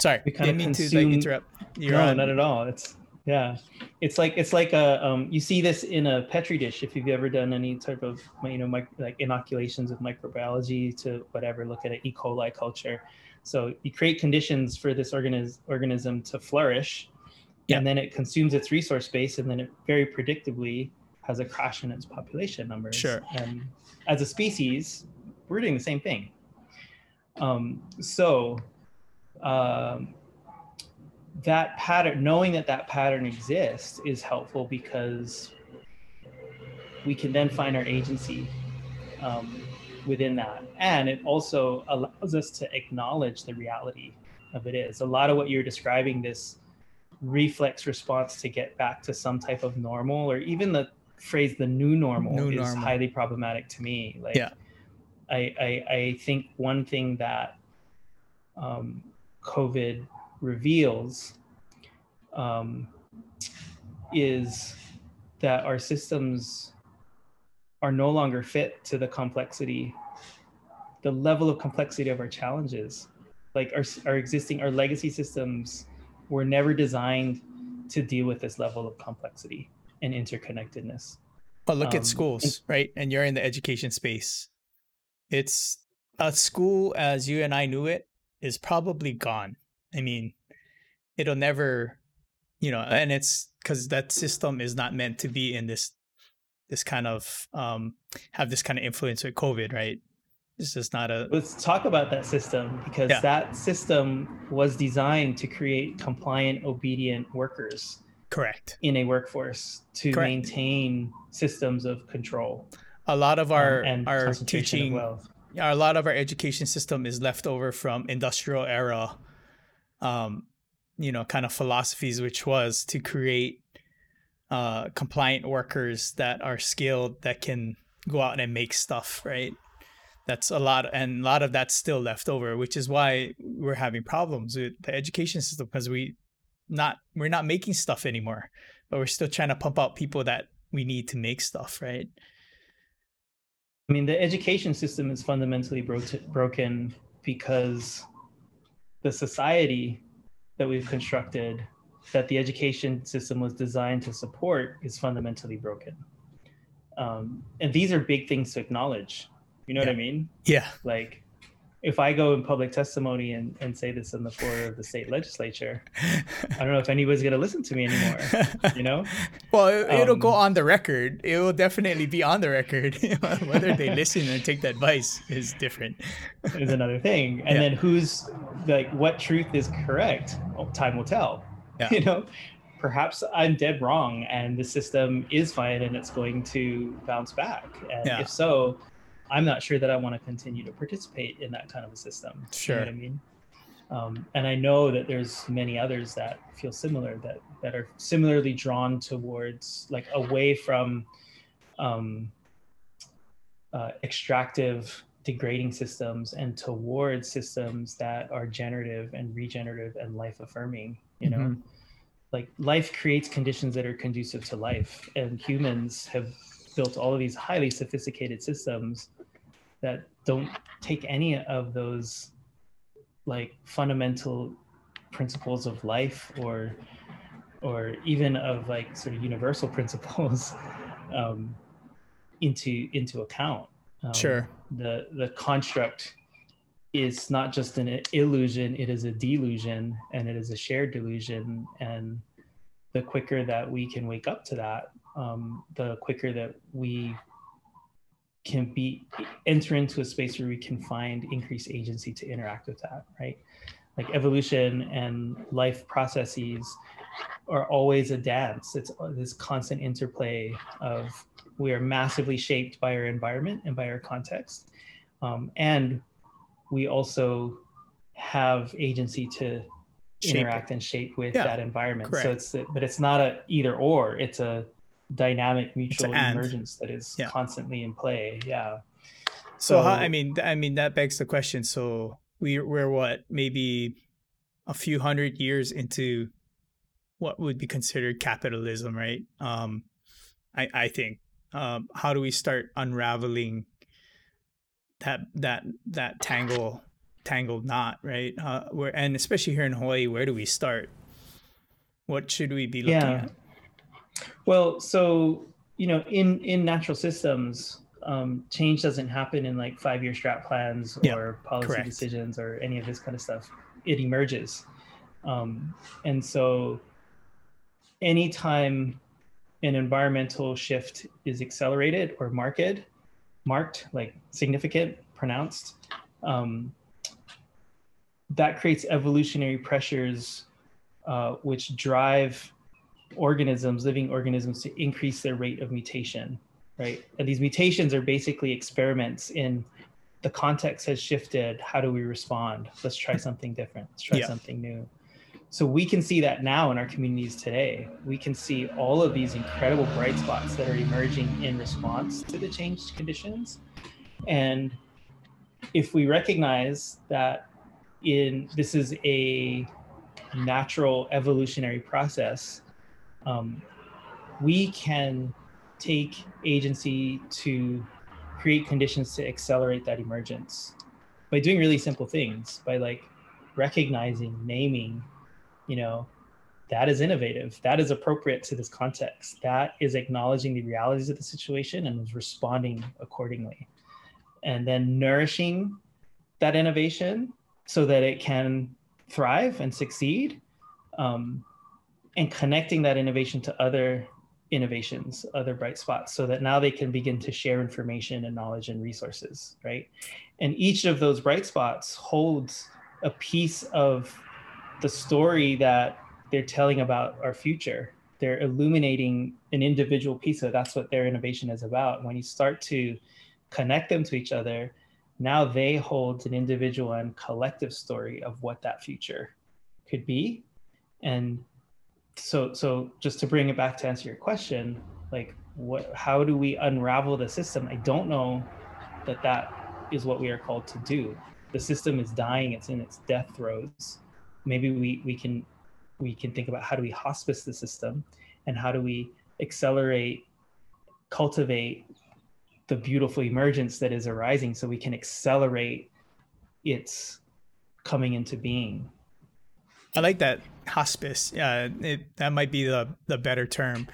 S1: Sorry,
S2: We kind
S1: didn't
S2: of
S1: mean to
S2: consume-
S1: like interrupt. You're
S2: no,
S1: on.
S2: not at all. It's yeah, it's like it's like a um, you see this in a petri dish. If you've ever done any type of you know mic- like inoculations of microbiology to whatever, look at an E. coli culture. So you create conditions for this organis- organism to flourish,
S1: Yeah.
S2: and then it consumes its resource base, and then it very predictably has a crash in its population numbers.
S1: Sure.
S2: And as a species, we're doing the same thing. Um, so um, that pattern, knowing that that pattern exists, is helpful because we can then find our agency um, within that, and it also allows us to acknowledge the reality of it is. A lot of what you're describing, this reflex response to get back to some type of normal, or even the phrase "the new normal"
S1: New
S2: is
S1: normal.
S2: highly problematic to me. Like,
S1: Yeah.
S2: I, I, I think one thing that um, COVID reveals um, is that our systems are no longer fit to the complexity, the level of complexity of our challenges. Like our, our existing, our legacy systems were never designed to deal with this level of complexity and interconnectedness.
S1: But look
S2: Um,
S1: at schools, right? And you're in the education space. It's a school as you and I knew it is probably gone. I mean, it'll never, you know, and it's because that system is not meant to be in this, this kind of, um, have this kind of influence with COVID, right? It's just not a,
S2: Let's talk about that system because
S1: Yeah.
S2: that system was designed to create compliant, obedient workers
S1: correct.
S2: in a workforce to
S1: Correct.
S2: maintain systems of control
S1: A lot of
S2: um,
S1: our,
S2: and
S1: our teaching, a lot of our education system is left over from industrial era um you know kind of philosophies which was to create uh compliant workers that are skilled that can go out and make stuff right? That's a lot and a lot of that's still left over which is why we're having problems with the education system because we not we're not making stuff anymore but we're still trying to pump out people that we need to make stuff right?
S2: I mean, the education system is fundamentally bro- broken because the society that we've constructed, that the education system was designed to support, is fundamentally broken. Um, and these are big things to acknowledge. You know what I mean?
S1: yeah
S2: Like, if I go in public testimony and, and say this on the floor of the state legislature, I don't know if anybody's going to listen to me anymore. You know?
S1: Well, it, it'll go
S2: Um,
S1: on the record. It will definitely be on the record. Whether they listen and take the advice is different.
S2: is another thing. And
S1: Yeah.
S2: then who's like what truth is correct? Oh, time will tell.
S1: Yeah.
S2: You know, perhaps I'm dead wrong and the system is fine and it's going to bounce back. And
S1: Yeah.
S2: if so, I'm not sure that I want to continue to participate in that kind of a system. You
S1: Sure.
S2: know what I mean? Um, and I know that there's many others that feel similar that that are similarly drawn towards like away from um, uh, extractive degrading systems and towards systems that are generative and regenerative and life affirming you know
S1: Mhm.
S2: like life creates conditions that are conducive to life and humans have built all of these highly sophisticated systems that don't take any of those like fundamental principles of life or or even of like sort of universal principles um, into into account.
S1: Um, sure.
S2: The the construct is not just an illusion; it is a delusion, and it is a shared delusion. And the quicker that we can wake up to that, um, the quicker that we can be enter into a space where we can find increased agency to interact with that. Right like evolution and life processes are always a dance. It's this constant interplay of we are massively shaped by our environment and by our context. Um, and we also have agency to shape interact it. and shape with yeah, that environment. Correct. So it's, but it's not a either or, it's a dynamic mutual emergence that is yeah. constantly in play. Yeah.
S1: So, so how, I mean, I mean, that begs the question. So we we're what maybe a few hundred years into what would be considered capitalism, right? Um, I I think. Um, how do we start unraveling that that that tangle tangled knot, right? Uh, where and especially here in Hawaii, where do we start? What should we be looking yeah. at?
S2: Well, so you know, in in natural systems, um, change doesn't happen in like five year strat plans or policy correct. decisions or any of this kind of stuff. It emerges. Um, and so anytime an environmental shift is accelerated or marked, marked, like significant, pronounced, um, that creates evolutionary pressures uh, which drive organisms, living organisms, to increase their rate of mutation right? And these mutations are basically experiments in the context has shifted. How do we respond? Let's try something different. Let's try yeah. something new. So we can see that now in our communities today. We can see all of these incredible bright spots that are emerging in response to the changed conditions. And if we recognize that in this is a natural evolutionary process, um, we can take agency to create conditions to accelerate that emergence by doing really simple things by like recognizing naming you know that is innovative that is appropriate to this context that is acknowledging the realities of the situation and is responding accordingly and then nourishing that innovation so that it can thrive and succeed um, and connecting that innovation to other innovations, other bright spots, so that now they can begin to share information and knowledge and resources, right? And each of those bright spots holds a piece of the story that they're telling about our future. They're illuminating an individual piece of. That's what their innovation is about. When you start to connect them to each other, now they hold an individual and collective story of what that future could be. And so so just to bring it back to answer your question like what how do we unravel the system i don't know that that is what we are called to do the system is dying it's in its death throes maybe we we can we can think about how do we hospice the system and how do we accelerate cultivate the beautiful emergence that is arising so we can accelerate its coming into being
S1: I like that hospice. Yeah, it, that might be the the better term.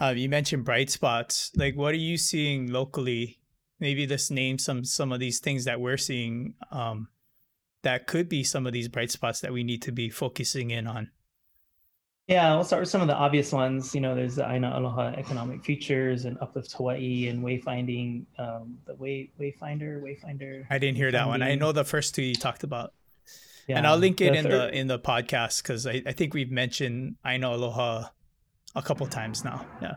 S1: Uh, you mentioned bright spots. Like, what are you seeing locally? Maybe just name some some of these things that we're seeing. Um, that could be some of these bright spots that we need to be focusing in on.
S2: Yeah, we'll start with some of the obvious ones. You know, there's the Aina Aloha economic futures and Uplift Hawaii and Wayfinding, um, the Way Wayfinder, Wayfinder.
S1: I didn't hear that one. I know the first two you talked about. Yeah, and I'll link it in third. the in the podcast because I, I think we've mentioned Aina Aloha a couple times now. Yeah.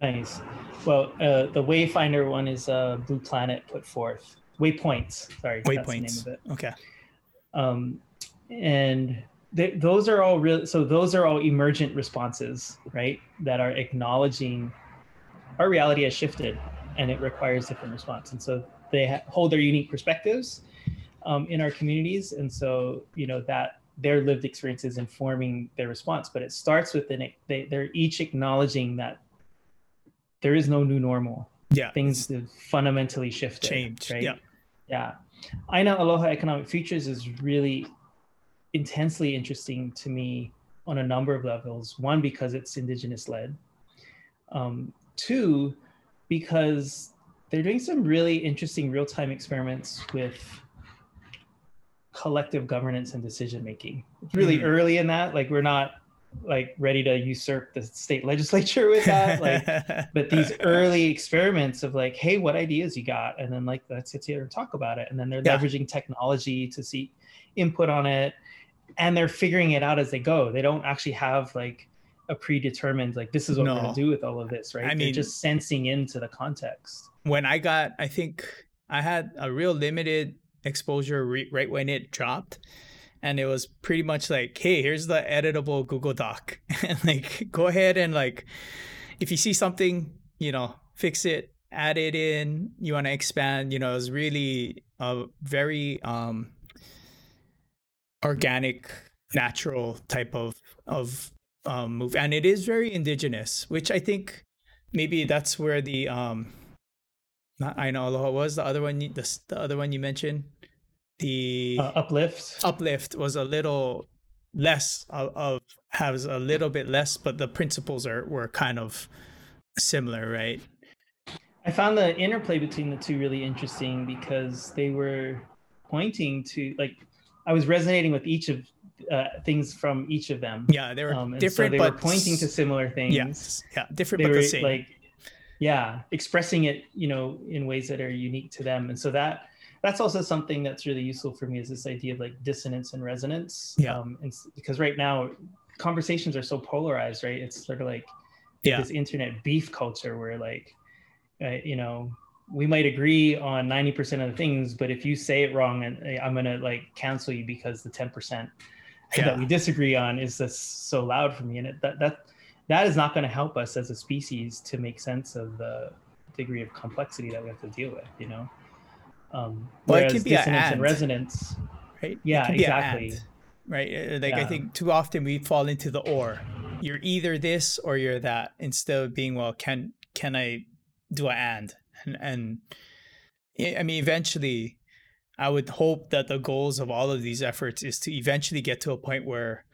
S2: Nice. Well, uh, the Wayfinder one is uh, Blue Planet put forth. Waypoints. Sorry.
S1: Waypoints. Okay.
S2: Um, and th- those are all real. So those are all emergent responses, right? That are acknowledging our reality has shifted, and it requires different response. And so they ha- hold their unique perspectives um, in our communities. And so, you know, that their lived experiences informing their response, but it starts with an, they, they're each acknowledging that there is no new normal.
S1: Yeah.
S2: Things have fundamentally shifted.
S1: Changed.
S2: Right.
S1: Yeah.
S2: Yeah. Aina Aloha Economic Futures is really intensely interesting to me on a number of levels. One, because it's indigenous led. Um, two, because they're doing some really interesting real time experiments with collective governance and decision making. It's really mm. early in that. Like we're not like ready to usurp the state legislature with that. Like, but these early experiments of like, hey, what ideas you got, and then like let's sit here and talk about it. And then they're yeah. leveraging technology to see input on it, and they're figuring it out as they go. They don't actually have like a predetermined like this is what no. we're gonna do with all of this, right? I they're mean, just sensing into the context.
S1: When I got, I think I had a real limited exposure re- right when it dropped and it was pretty much like hey here's the editable google doc. And like go ahead and like if you see something you know fix it add it in. You want to expand you know it was really a very um organic natural type of of um move. And it is very indigenous which i think maybe that's where the um not I know what was the other one the, the other one you mentioned the
S2: uh, uplift?
S1: uplift was a little less of, of has a little bit less but the principles are were kind of similar right?
S2: I found the interplay between the two really interesting because they were pointing to like i was resonating with each of uh, things from each of them.
S1: Yeah they were um, different so
S2: they
S1: but
S2: were pointing to similar things.
S1: Yes yeah different they but were, the same.
S2: like yeah expressing it you know in ways that are unique to them. And so that that's also something that's really useful for me is this idea of like dissonance and resonance.
S1: Yeah. Um,
S2: and because right now conversations are so polarized, right? It's sort of like yeah. this internet beef culture where like, uh, you know, we might agree on 90% of the things, but if you say it wrong and uh, I'm going to like cancel you because the 10% yeah. that we disagree on is just so loud for me. And it, that, that, that is not going to help us as a species to make sense of the degree of complexity that we have to deal with, you know? Um, well, it can be dissonance and resonance,
S1: right?
S2: Yeah, exactly.
S1: And, right? Uh, like yeah. I think too often we fall into the or. You're either this or you're that, instead of being well. Can can I do an and? And, and I mean, eventually, I would hope that the goals of all of these efforts is to eventually get to a point where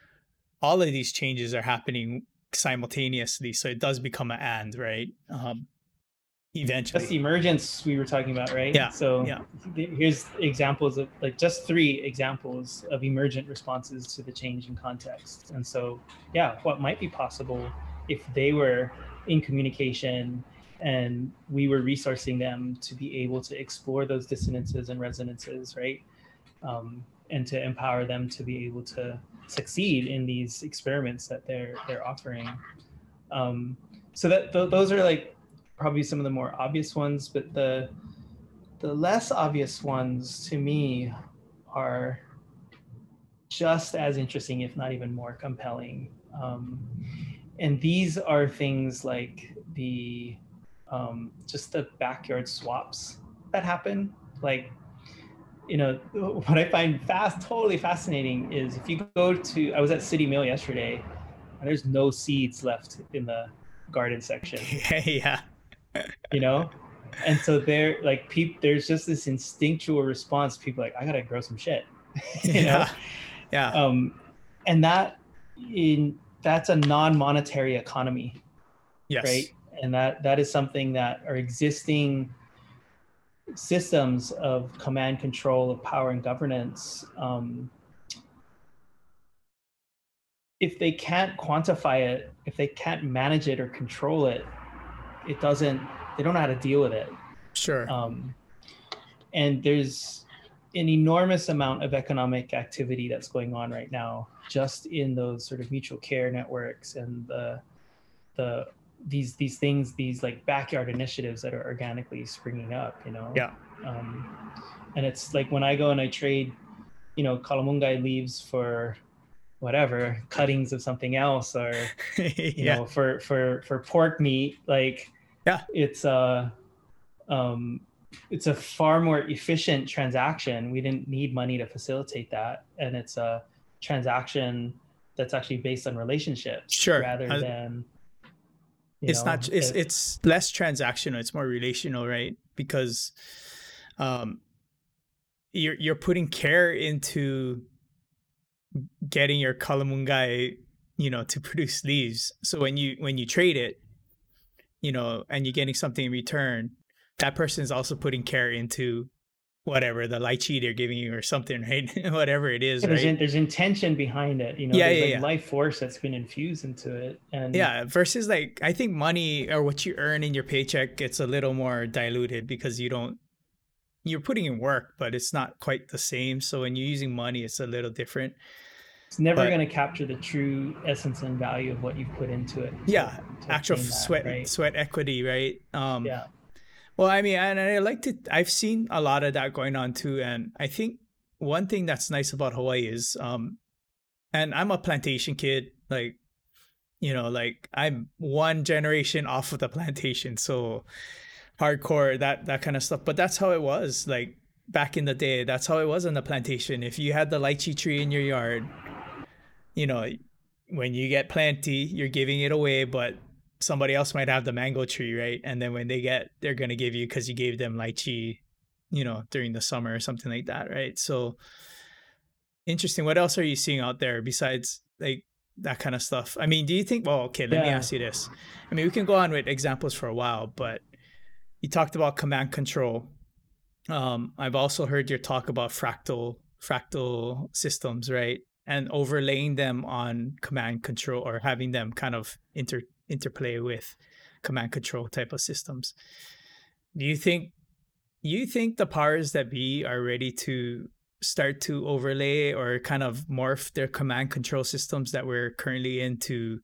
S1: all of these changes are happening simultaneously. So it does become an and, right? Um, eventually.
S2: That's the emergence we were talking about, right?
S1: Yeah.
S2: So
S1: yeah.
S2: here's examples of like just three examples of emergent responses to the change in context. And so, yeah, what might be possible if they were in communication and we were resourcing them to be able to explore those dissonances and resonances, right? Um, and to empower them to be able to succeed in these experiments that they're they're offering. Um, so that th- those are like probably some of the more obvious ones, but the the less obvious ones to me are just as interesting, if not even more compelling. Um, and these are things like the um, just the backyard swaps that happen. Like, you know, what I find fast, totally fascinating is if you go to, I was at City Mill yesterday, and there's no seeds left in the garden section.
S1: yeah
S2: you know? And so there like people there's just this instinctual response people like i gotta grow some shit you
S1: yeah.
S2: know?
S1: Yeah.
S2: Um and that in that's a non-monetary economy
S1: yes.
S2: right? And that that is something that our existing systems of command control of power and governance um, if they can't quantify it if they can't manage it or control it it doesn't they don't know how to deal with it.
S1: Sure.
S2: Um, and there's an enormous amount of economic activity that's going on right now just in those sort of mutual care networks and the the these these things these like backyard initiatives that are organically springing up you know?
S1: Yeah.
S2: Um, and it's like when i go and i trade you know kalamungai leaves for whatever cuttings of something else or you yeah. know for for for pork meat like
S1: yeah.
S2: it's a um it's a far more efficient transaction. We didn't need money to facilitate that. And it's a transaction that's actually based on relationships
S1: sure.
S2: rather I, than
S1: it's know, not it's it, it's less transactional it's more relational right? Because um you're you're putting care into getting your kalamungai, you know, to produce leaves. So when you when you trade it, you know, and you're getting something in return, that person is also putting care into whatever the lychee they're giving you or something, right? whatever it is,
S2: there's,
S1: right?
S2: in, there's intention behind it, you know.
S1: Yeah,
S2: there's
S1: yeah,
S2: like
S1: yeah.
S2: life force that's been infused into it, and
S1: yeah, versus like I think money or what you earn in your paycheck gets a little more diluted because you don't you're putting in work, but it's not quite the same. So when you're using money, it's a little different.
S2: it's never going to capture the true essence and value of what you've put into it. to-
S1: Yeah,
S2: to
S1: actual
S2: that,
S1: sweat
S2: right?
S1: sweat equity, right? Um,
S2: Yeah,
S1: Well, I mean, and I like to. I've seen a lot of that going on too, and I think one thing that's nice about Hawaii is, um, and I'm a plantation kid, like, you know, like I'm one generation off of the plantation, so hardcore that that kind of stuff. But that's how it was, like back in the day. That's how it was on the plantation. If you had the lychee tree in your yard, you know, when you get plenty, you're giving it away, but somebody else might have the mango tree, right? And then when they get, they're gonna give you because you gave them lychee, you know, during the summer or something like that, right? So interesting. What else are you seeing out there besides like that kind of stuff? I mean, do you think? Well, okay, let me ask you this. I mean, we can go on with examples for a while, but you talked about command control. Um, I've also heard your talk about fractal fractal systems, right? And overlaying them on command control or having them kind of inter interplay with command control type of systems. Do you think you think the powers that be are ready to start to overlay or kind of morph their command control systems that we're currently into,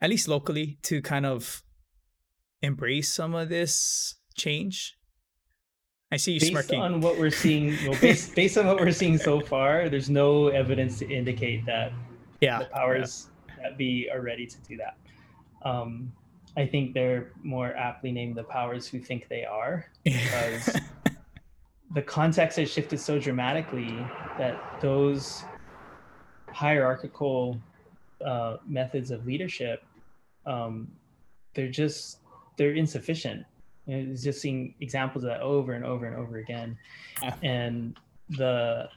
S1: at least locally to kind of embrace some of this change? I see you
S2: based
S1: smirking.
S2: on what we're seeing, well, based, based on what we're seeing so far, there's no evidence to indicate that
S1: yeah.
S2: the powers that be are ready to do that. Um, I think they're more aptly named the powers who think they are, because the context has shifted so dramatically that those hierarchical uh, methods of leadership, um, they're just they're insufficient. Know, it's just seeing examples of that over and over and over again, and the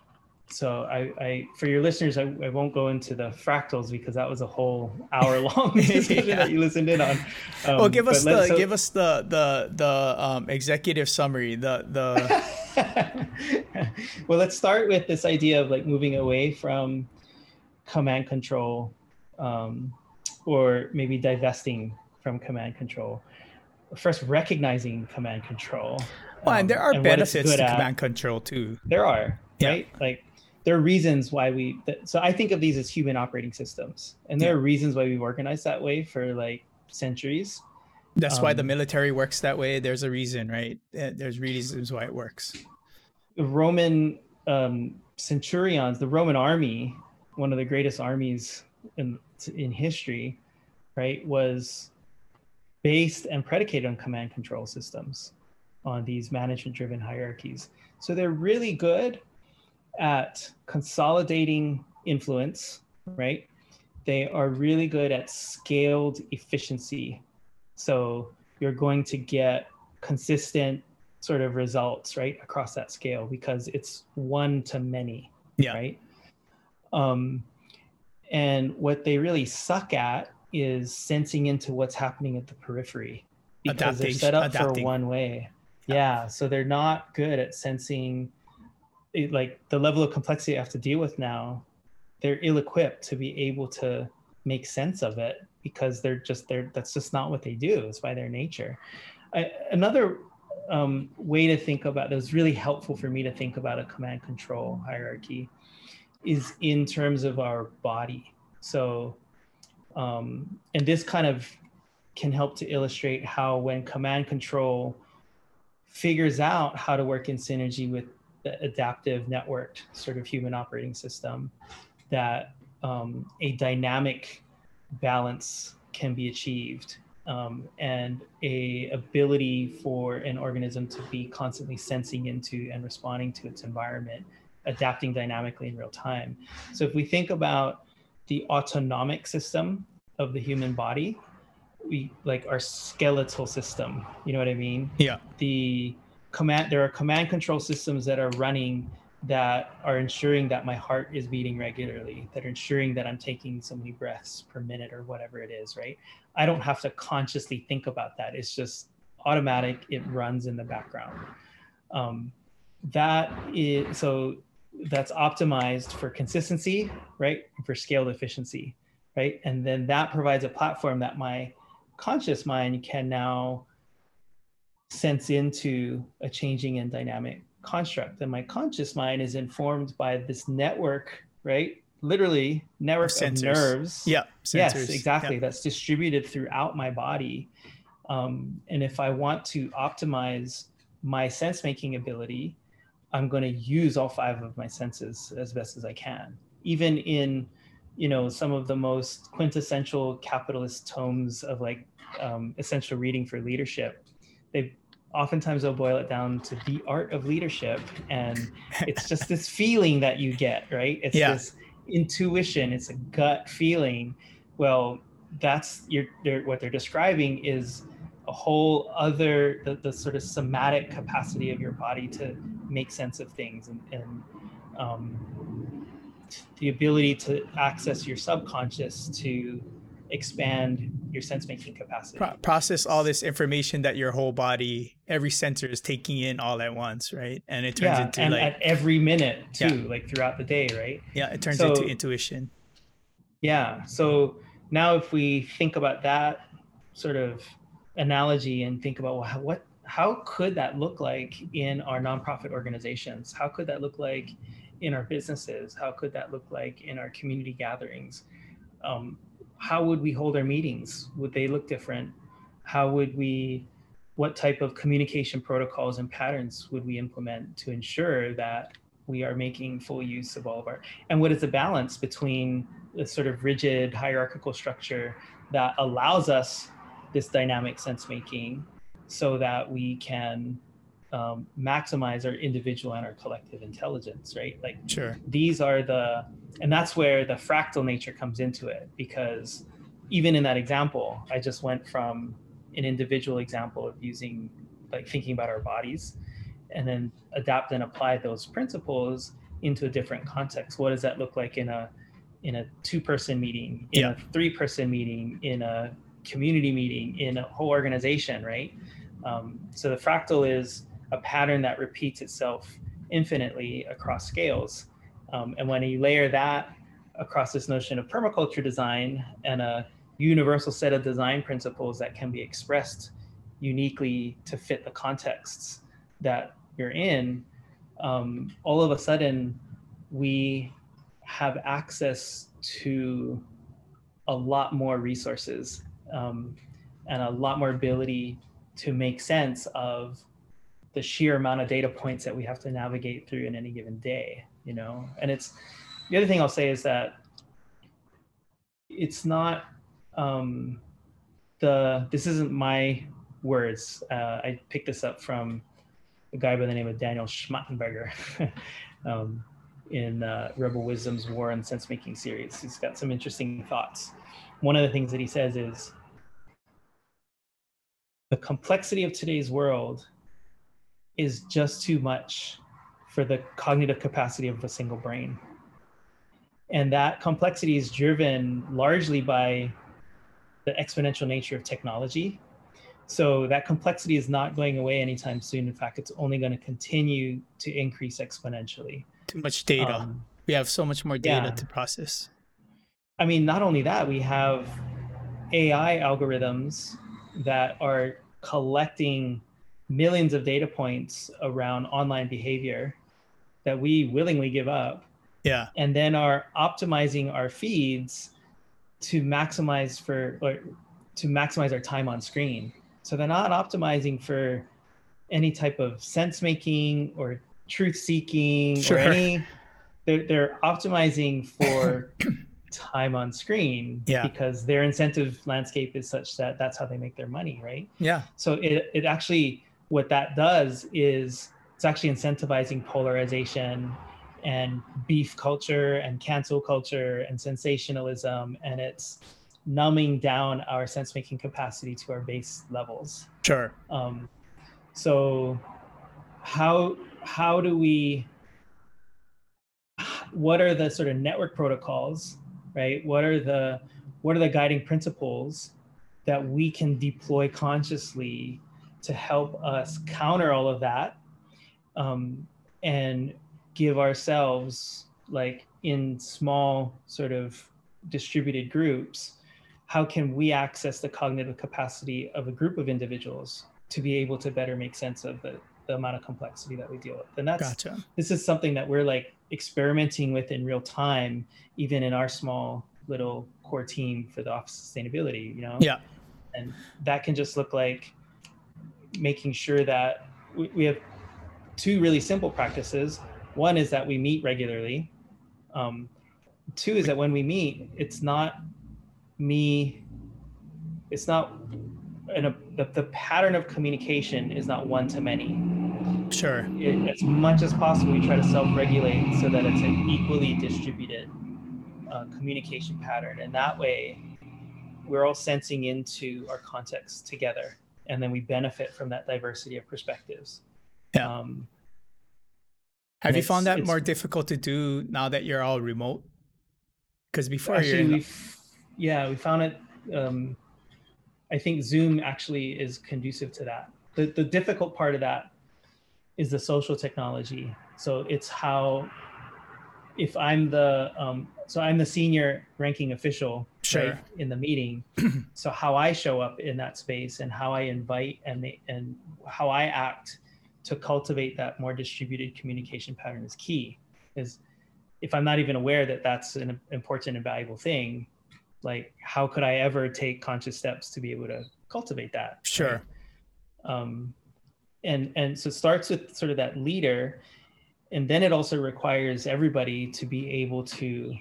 S2: so I, I for your listeners I, I won't go into the fractals because that was a whole hour long discussion
S1: Yeah.
S2: that you listened in on. Um,
S1: well, give us the
S2: so-
S1: give us the the the um, executive summary. The the
S2: well, let's start with this idea of like moving away from command control, um, or maybe divesting from command control. First, recognizing command control.
S1: well, and
S2: um,
S1: there are
S2: and
S1: benefits to
S2: at.
S1: command control too.
S2: There are,
S1: Yeah.
S2: right? Like there are reasons why we. So I think of these as human operating systems, and there are reasons why we've organized that way for like centuries.
S1: That's why the
S2: Um,
S1: military works that way. There's a reason, right? Uh, There's reasons why it works.
S2: the Roman um, centurions, the Roman army, one of the greatest armies in in history, right, was based and predicated on command control systems, on these management driven hierarchies. So they're really good at consolidating influence, right? They are really good at scaled efficiency. So you're going to get consistent sort of results, right, across that scale because it's one to many,
S1: Yeah.
S2: right? Um, and what they really suck at is sensing into what's happening at the periphery because they're set up
S1: adapting.
S2: for one way. Yeah, so they're not good at sensing it, like the level of complexity I have to deal with now. They're ill-equipped to be able to make sense of it because they're just they're that's just not what they do. It's by their nature. I, another um, way to think about that was really helpful for me to think about a command control hierarchy is in terms of our body. So, um, and this kind of can help to illustrate how when command control figures out how to work in synergy with the adaptive networked sort of human operating system, that um, a dynamic balance can be achieved um, and a ability for an organism to be constantly sensing into and responding to its environment adapting dynamically in real time. So if we think about the autonomic system of the human body we like our skeletal system you know what i mean
S1: Yeah.
S2: the command there are command control systems that are running that are ensuring that my heart is beating regularly, that are ensuring that I'm taking so many breaths per minute or whatever it is, right? I don't have to consciously think about that. It's just automatic, it runs in the background. Um, that is so that's optimized for consistency, right? For scaled efficiency, right? And then that provides a platform that my conscious mind can now sense into a changing and dynamic construct. And my conscious mind is informed by this network, right? Literally, network of nerves.
S1: Yeah.
S2: Sensors. Yes, exactly. That's distributed throughout my body. Um, and if I want to optimize my sense making ability, I'm going to use all five of my senses as best as I can. Even in, you know, some of the most quintessential capitalist tomes of like um, essential reading for leadership, they oftentimes they'll boil it down to the art of leadership, and it's just this feeling that you get, right? It's yeah. this intuition, it's a gut feeling. Well, that's your what they're describing is a whole other the, the sort of somatic capacity of your body to make sense of things and, and um, the ability to access your subconscious to expand your sense making capacity.
S1: Pro- process all this information that your whole body every sensor is taking in all at once right? And it turns
S2: yeah,
S1: into
S2: and
S1: like
S2: at every minute too yeah. like throughout the day right?
S1: Yeah it turns so, into intuition.
S2: Yeah so now if we think about that sort of analogy and think about well, what how could that look like in our nonprofit organizations? How could that look like in our businesses? How could that look like in our community gatherings? Um, how would we hold our meetings? Would they look different? How would we, what type of communication protocols and patterns would we implement to ensure that we are making full use of all of our, and what is the balance between the sort of rigid hierarchical structure that allows us this dynamic sense making so that we can um, maximize our individual and our collective intelligence, right? Like,
S1: sure.
S2: These are the, and that's where the fractal nature comes into it because even in that example, I just went from an individual example of using, like, thinking about our bodies and then adapt and apply those principles into a different context. What does that look like in a, in a two person meeting, in yeah. a three person meeting, in a community meeting, in a whole organization, right? Um, so the fractal is a pattern that repeats itself infinitely across scales. Um, and when you layer that across this notion of permaculture design and a universal set of design principles that can be expressed uniquely to fit the contexts that you're in, um, all of a sudden we have access to a lot more resources um, and a lot more ability to make sense of the sheer amount of data points that we have to navigate through in any given day you know? And it's the other thing i'll say is that it's not um, the this isn't my words. Uh, i picked this up from a guy by the name of daniel schmachtenberger um, in uh, rebel wisdom's war and sense making series. He's got some interesting thoughts. One of the things that he says is the complexity of today's world is just too much for the cognitive capacity of a single brain. And that complexity is driven largely by the exponential nature of technology. So that complexity is not going away anytime soon. In fact, it's only going to continue to increase exponentially.
S1: Too much data. Um, we have so much more data yeah. to process.
S2: I mean, not only that, we have AI algorithms that are collecting millions of data points around online behavior that we willingly give up.
S1: Yeah.
S2: And then are optimizing our feeds to maximize for or to maximize our time on screen. So they're not optimizing for any type of sense making or truth seeking sure. or any they're, they're optimizing for time on screen
S1: yeah.
S2: because their incentive landscape is such that that's how they make their money right?
S1: Yeah.
S2: So it, it actually what that does is it's actually incentivizing polarization and beef culture and cancel culture and sensationalism and it's numbing down our sense making capacity to our base levels.
S1: Sure.
S2: Um, so how how do we what are the sort of network protocols, right? What are the what are the guiding principles that we can deploy consciously to help us counter all of that um, and give ourselves like in small sort of distributed groups how can we access the cognitive capacity of a group of individuals to be able to better make sense of the, the amount of complexity that we deal with and that's gotcha. this is something that we're like experimenting with in real time even in our small little core team for the office of sustainability you know?
S1: Yeah.
S2: And that can just look like making sure that we, we have two really simple practices. One is that we meet regularly. Um, two is that when we meet it's not me it's not and the, the pattern of communication is not one to many
S1: sure.
S2: It, as much as possible we try to self-regulate so that it's an equally distributed uh, communication pattern. And that way we're all sensing into our context together and then we benefit from that diversity of perspectives.
S1: Yeah. Um, have you found that more difficult to do now that you're all remote? Because before
S2: actually, you're yeah we found it um, i think zoom actually is conducive to that. The, the difficult part of that is the social technology so it's how if i'm the um, so i'm the senior ranking official
S1: sure. right,
S2: in the meeting so how i show up in that space and how i invite and and how i act to cultivate that more distributed communication pattern is key is if i'm not even aware that that's an important and valuable thing like how could i ever take conscious steps to be able to cultivate that
S1: sure
S2: right? um and and so it starts with sort of that leader and then it also requires everybody to be able to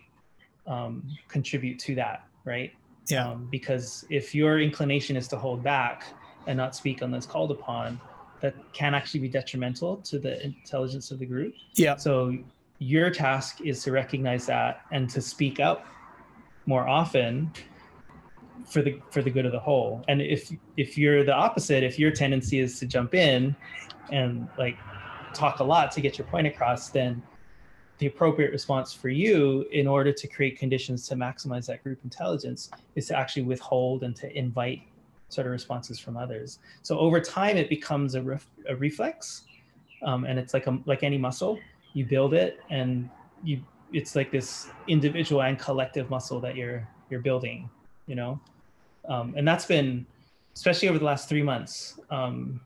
S2: um, contribute to that right?
S1: Yeah. Um,
S2: because if your inclination is to hold back and not speak unless called upon that can actually be detrimental to the intelligence of the group.
S1: Yeah.
S2: So your task is to recognize that and to speak up more often for the for the good of the whole. And if if you're the opposite if your tendency is to jump in and like talk a lot to get your point across then the appropriate response for you in order to create conditions to maximize that group intelligence is to actually withhold and to invite sort of responses from others. So over time it becomes a, ref, a reflex um, and it's like a like any muscle. You build it and you it's like this individual and collective muscle that you're you're building you know? Um, and that's been especially over the last three months um,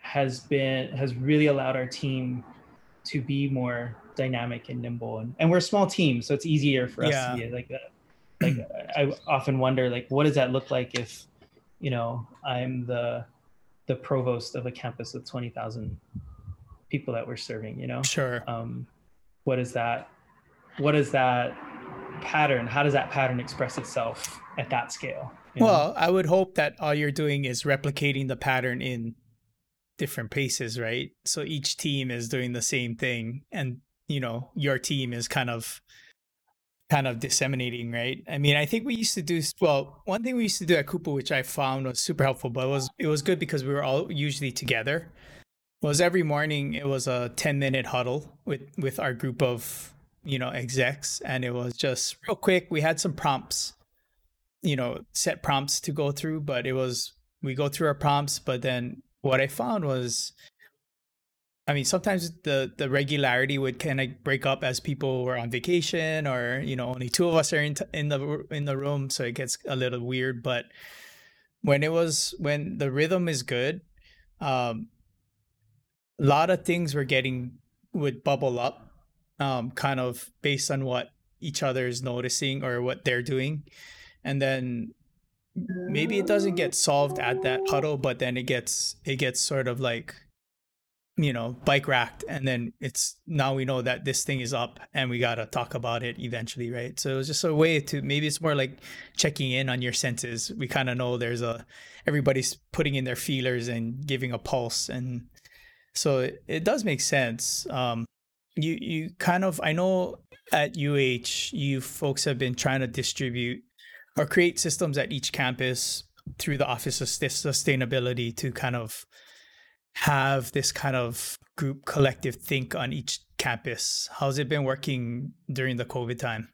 S2: has been has really allowed our team to be more dynamic and nimble. And, and we're a small team so it's easier for us yeah. to be like that like i often wonder like what does that look like if you know i'm the the provost of a campus with 20000 people that we're serving you know?
S1: Sure.
S2: Um, what is that what is that pattern how does that pattern express itself at that scale
S1: well know? i would hope that all you're doing is replicating the pattern in different paces right so each team is doing the same thing and you know your team is kind of kind of disseminating right i mean i think we used to do well one thing we used to do at Kupu which i found was super helpful but it was it was good because we were all usually together was every morning it was a 10 minute huddle with with our group of you know execs and it was just real quick. We had some prompts you know set prompts to go through but it was we go through our prompts but then what i found was i mean sometimes the the regularity would kind of break up as people were on vacation or you know only two of us are in, t- in the in the room so it gets a little weird. But when it was when the rhythm is good um a lot of things were getting would bubble up um, kind of based on what each other is noticing or what they're doing and then maybe it doesn't get solved at that huddle but then it gets it gets sort of like you know bike racked and then it's now we know that this thing is up and we got to talk about it eventually right so it was just a way to maybe it's more like checking in on your senses we kind of know there's a everybody's putting in their feelers and giving a pulse and so it, it does make sense. Um, you you kind of I know at UH you folks have been trying to distribute or create systems at each campus through the Office of Sustainability to kind of have this kind of group collective think on each campus. How's it been working during the COVID time?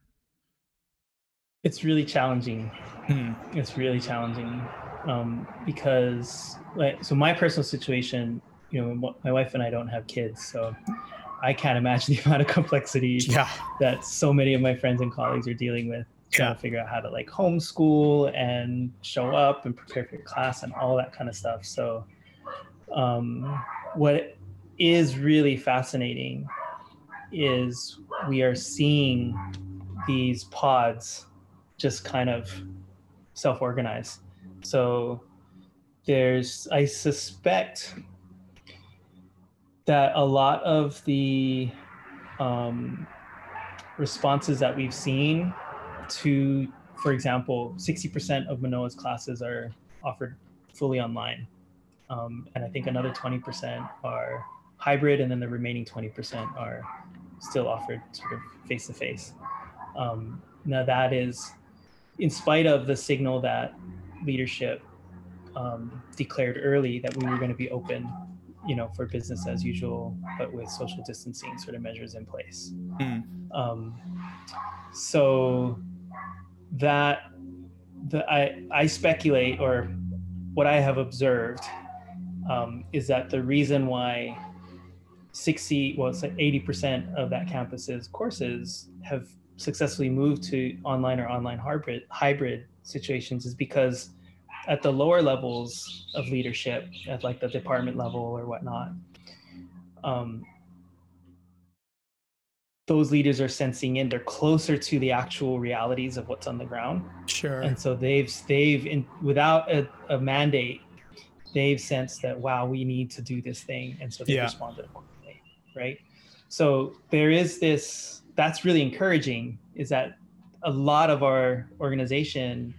S2: It's really challenging.
S1: Hmm.
S2: It's really challenging um, because, like, so my personal situation, you know, my wife and I don't have kids, so I can't imagine the amount of complexity
S1: Yeah.
S2: that so many of my friends and colleagues are dealing with trying
S1: Yeah.
S2: to figure out how to like homeschool and show up and prepare for your class and all that kind of stuff. So, um, what is really fascinating is we are seeing these pods just kind of self organize. So, there's, I suspect that a lot of the um, responses that we've seen to, for example, 60% of Manoa's classes are offered fully online. Um, and I think another 20% are hybrid, and then the remaining 20% are still offered sort of face to face. Now, that is in spite of the signal that leadership um, declared early that we were going to be open you know, for business as usual, but with social distancing sort of measures in place.
S1: Hmm.
S2: Um, so that the I I speculate or what I have observed um, is that the reason why 60 well it's like 80% of that campus's courses have successfully moved to online or online hybrid hybrid situations is because at the lower levels of leadership, at like the department level or whatnot, um, those leaders are sensing in. They're closer to the actual realities of what's on the ground,
S1: Sure.
S2: and so they've they've in, without a, a mandate, they've sensed that wow, we need to do this thing, and so they
S1: Yeah.
S2: responded accordingly, right? So there is this. That's really encouraging. Is that a lot of our organization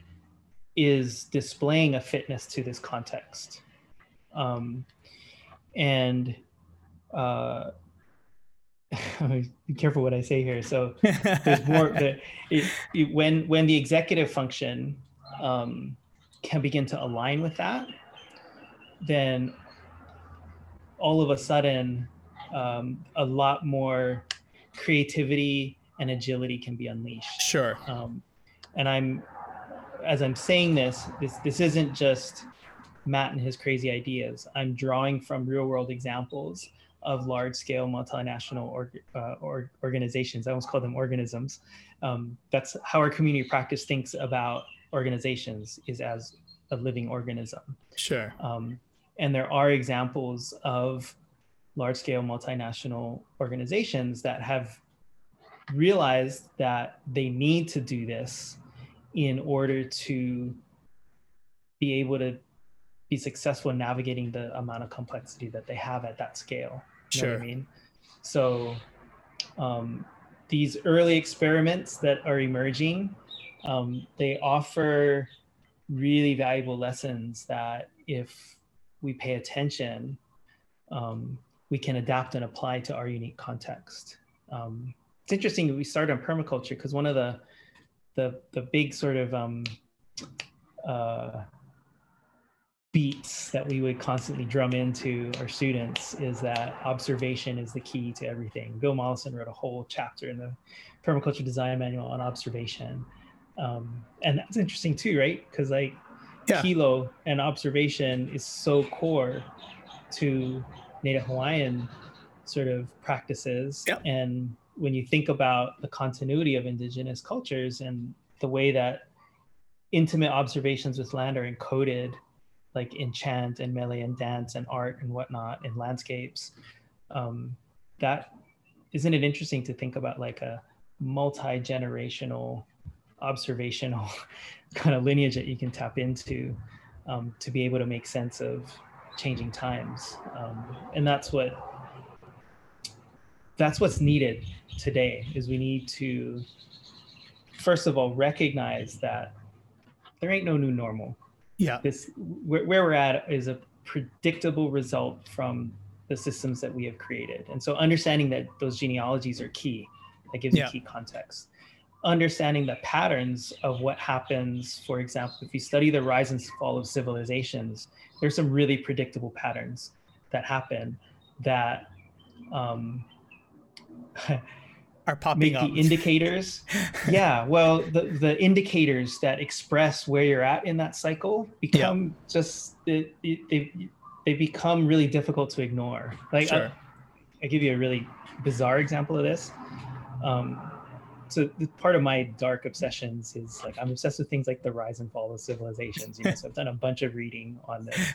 S2: is displaying a fitness to this context. Um, and uh, be careful what I say here. So there's more it, it, when when the executive function um, can begin to align with that, then all of a sudden um, a lot more creativity and agility can be unleashed
S1: sure.
S2: um, and i'm as i'm saying this this this isn't just matt and his crazy ideas. I'm drawing from real world examples of large scale multinational org, uh, or, organizations. I almost call them organisms. Um, that's how our community practice thinks about organizations is as a living organism.
S1: Sure.
S2: um, and there are examples of large scale multinational organizations that have realized that they need to do this in order to be able to be successful in navigating the amount of complexity that they have at that scale. You know what
S1: Sure.
S2: I mean? So um, these early experiments that are emerging, um, they offer really valuable lessons that if we pay attention, um, we can adapt and apply to our unique context. Um, it's interesting we started on permaculture because one of the the the big sort of um, uh, beats that we would constantly drum into our students is that observation is the key to everything. Bill Mollison wrote a whole chapter in the permaculture design manual on observation. Um, and that's interesting too, right? Because like
S1: Yeah.
S2: kilo and observation is so core to Native Hawaiian sort of practices.
S1: Yep.
S2: And when you think about the continuity of indigenous cultures and the way that intimate observations with land are encoded like in chant and mele and dance and art and whatnot in landscapes um, that isn't it interesting to think about like a multi-generational observational kind of lineage that you can tap into um, to be able to make sense of changing times? Um, and that's what that's what's needed today is we need to first of all recognize that there ain't no new normal
S1: Yeah.
S2: this where, where we're at is a predictable result from the systems that we have created and so understanding that those genealogies are key that gives
S1: Yeah.
S2: you key context understanding the patterns of what happens for example if you study the rise and fall of civilizations there's some really predictable patterns that happen that um,
S1: are popping
S2: make
S1: up.
S2: the indicators. yeah, well, the the indicators that express where you're at in that cycle become just it, it, they they become really difficult to ignore. Like
S1: Sure.
S2: I, I give you a really bizarre example of this. Um, so part of my dark obsessions is like I'm obsessed with things like the rise and fall of civilizations. You know, so I've done a bunch of reading on this.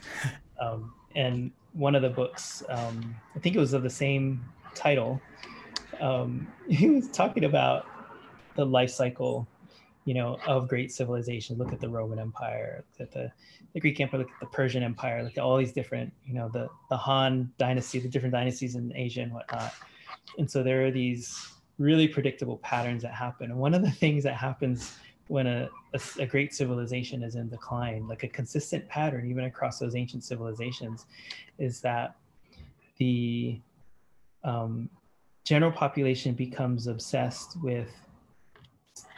S2: Um, and one of the books, um, I think it was of the same title, um, he was talking about the life cycle, you know, of great civilizations. Look at the Roman Empire, look at the, the Greek Empire, look at the Persian Empire, look at all these different, you know, the the Han dynasty, the different dynasties in Asia and whatnot. And so there are these really predictable patterns that happen. And one of the things that happens when a, a, a great civilization is in decline, like a consistent pattern, even across those ancient civilizations, is that the um, general population becomes obsessed with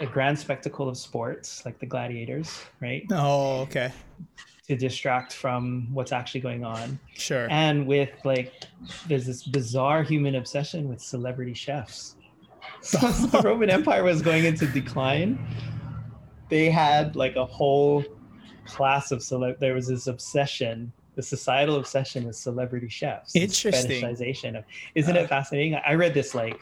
S2: a grand spectacle of sports, like the gladiators, right?
S1: Oh, okay.
S2: To distract from what's actually going on.
S1: Sure.
S2: And with like, there's this bizarre human obsession with celebrity chefs. So the Roman Empire was going into decline, they had like a whole class of celeb. There was this obsession, the societal obsession with celebrity chefs.
S1: Interesting.
S2: Fetishization of, isn't
S1: Uh,
S2: it fascinating? I read this like,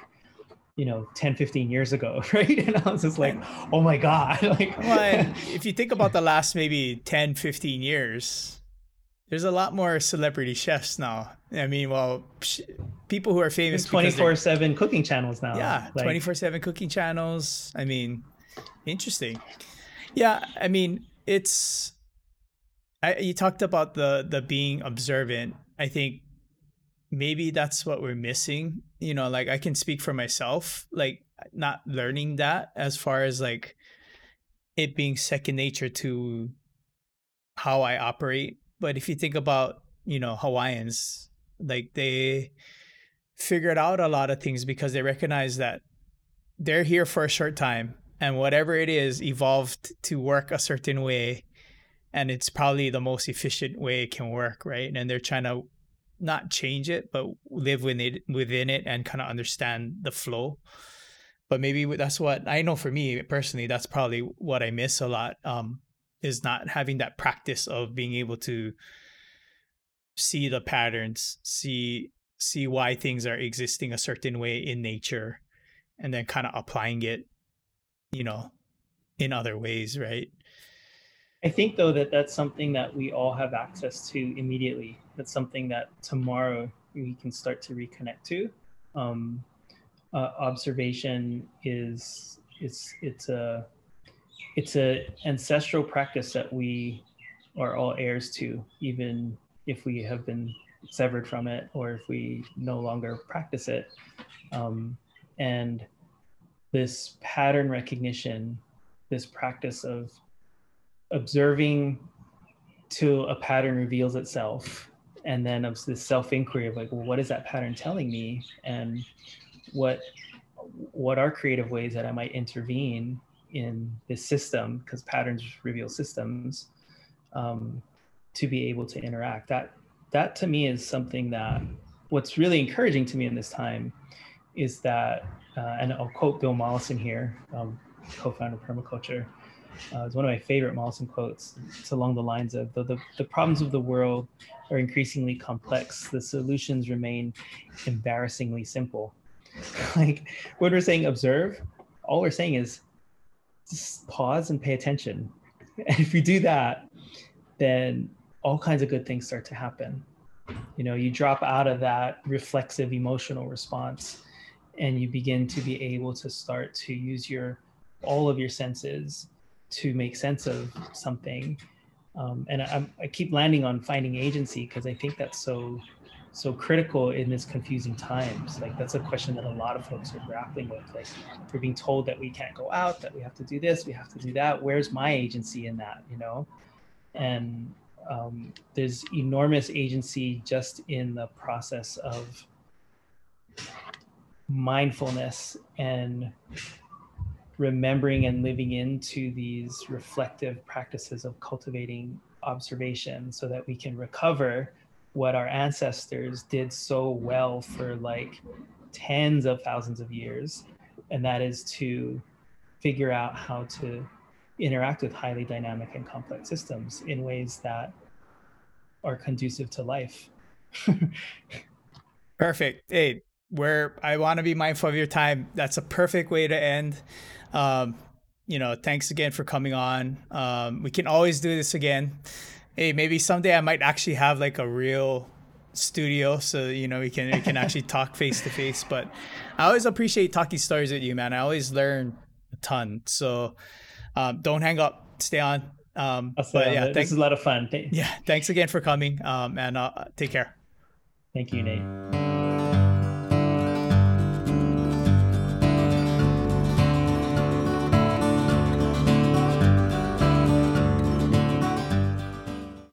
S2: you know, 10, 15 years ago, right? And I was just like, oh my God. Like,
S1: Well, if you think about the last maybe 10, 15 years, there's a lot more celebrity chefs now. I mean, well, sh- people who are famous
S2: 24 7 cooking channels now.
S1: yeah
S2: Like,
S1: 24 7 cooking channels i mean interesting yeah i mean it's I, you talked about the the being observant. I think maybe that's what we're missing you know like i can speak for myself like not learning that as far as like it being second nature to how i operate. But if you think about you know hawaiians like they figured out a lot of things because they recognize that they're here for a short time and whatever it is evolved to work a certain way and it's probably the most efficient way it can work right? And they're trying to not change it but live within it within it and kind of understand the flow. But maybe that's what i know for me personally that's probably what i miss a lot um is not having that practice of being able to see the patterns see see why things are existing a certain way in nature and then kind of applying it you know in other ways right
S2: I think though that that's something that we all have access to immediately. That's something that tomorrow we can start to reconnect to. Um, uh, observation is it's it's a it's a ancestral practice that we are all heirs to, even if we have been severed from it or if we no longer practice it. Um, and this pattern recognition, this practice of observing till a pattern reveals itself and then of this self-inquiry of like well what is that pattern telling me? And what what are creative ways that i might intervene in this system? Because patterns reveal systems um, to be able to interact. That that to me is something that what's really encouraging to me in this time is that uh, and i'll quote bill mollison here um, co-founder of permaculture uh, it's one of my favorite Mollison quotes. It's along the lines of the, the, the problems of the world are increasingly complex. The solutions remain embarrassingly simple. like when we're saying observe, all we're saying is just pause and pay attention. And if you do that, then all kinds of good things start to happen. You know, you drop out of that reflexive emotional response and you begin to be able to start to use your all of your senses to make sense of something. Um, and I, I keep landing on finding agency because I think that's so so critical in this confusing times. Like that's a question that a lot of folks are grappling with. Like we're being told that we can't go out, that we have to do this, we have to do that. Where's my agency in that? You know, and um, there's enormous agency just in the process of mindfulness and remembering and living into these reflective practices of cultivating observation so that we can recover what our ancestors did so well for like tens of thousands of years, and that is to figure out how to interact with highly dynamic and complex systems in ways that are conducive to life.
S1: Perfect. Hey, where I want to be mindful of your time. That's a perfect way to end. Um, you know, thanks again for coming on. Um, we can always do this again. Hey, maybe someday I might actually have like a real studio so you know we can we can actually talk face to face but i always appreciate talking stories with you man. I always learn a ton so um, don't hang up. Stay on. Um
S2: but yeah thanks, this is a lot of fun.
S1: Yeah thanks again for coming um and uh, take care.
S2: Thank you nate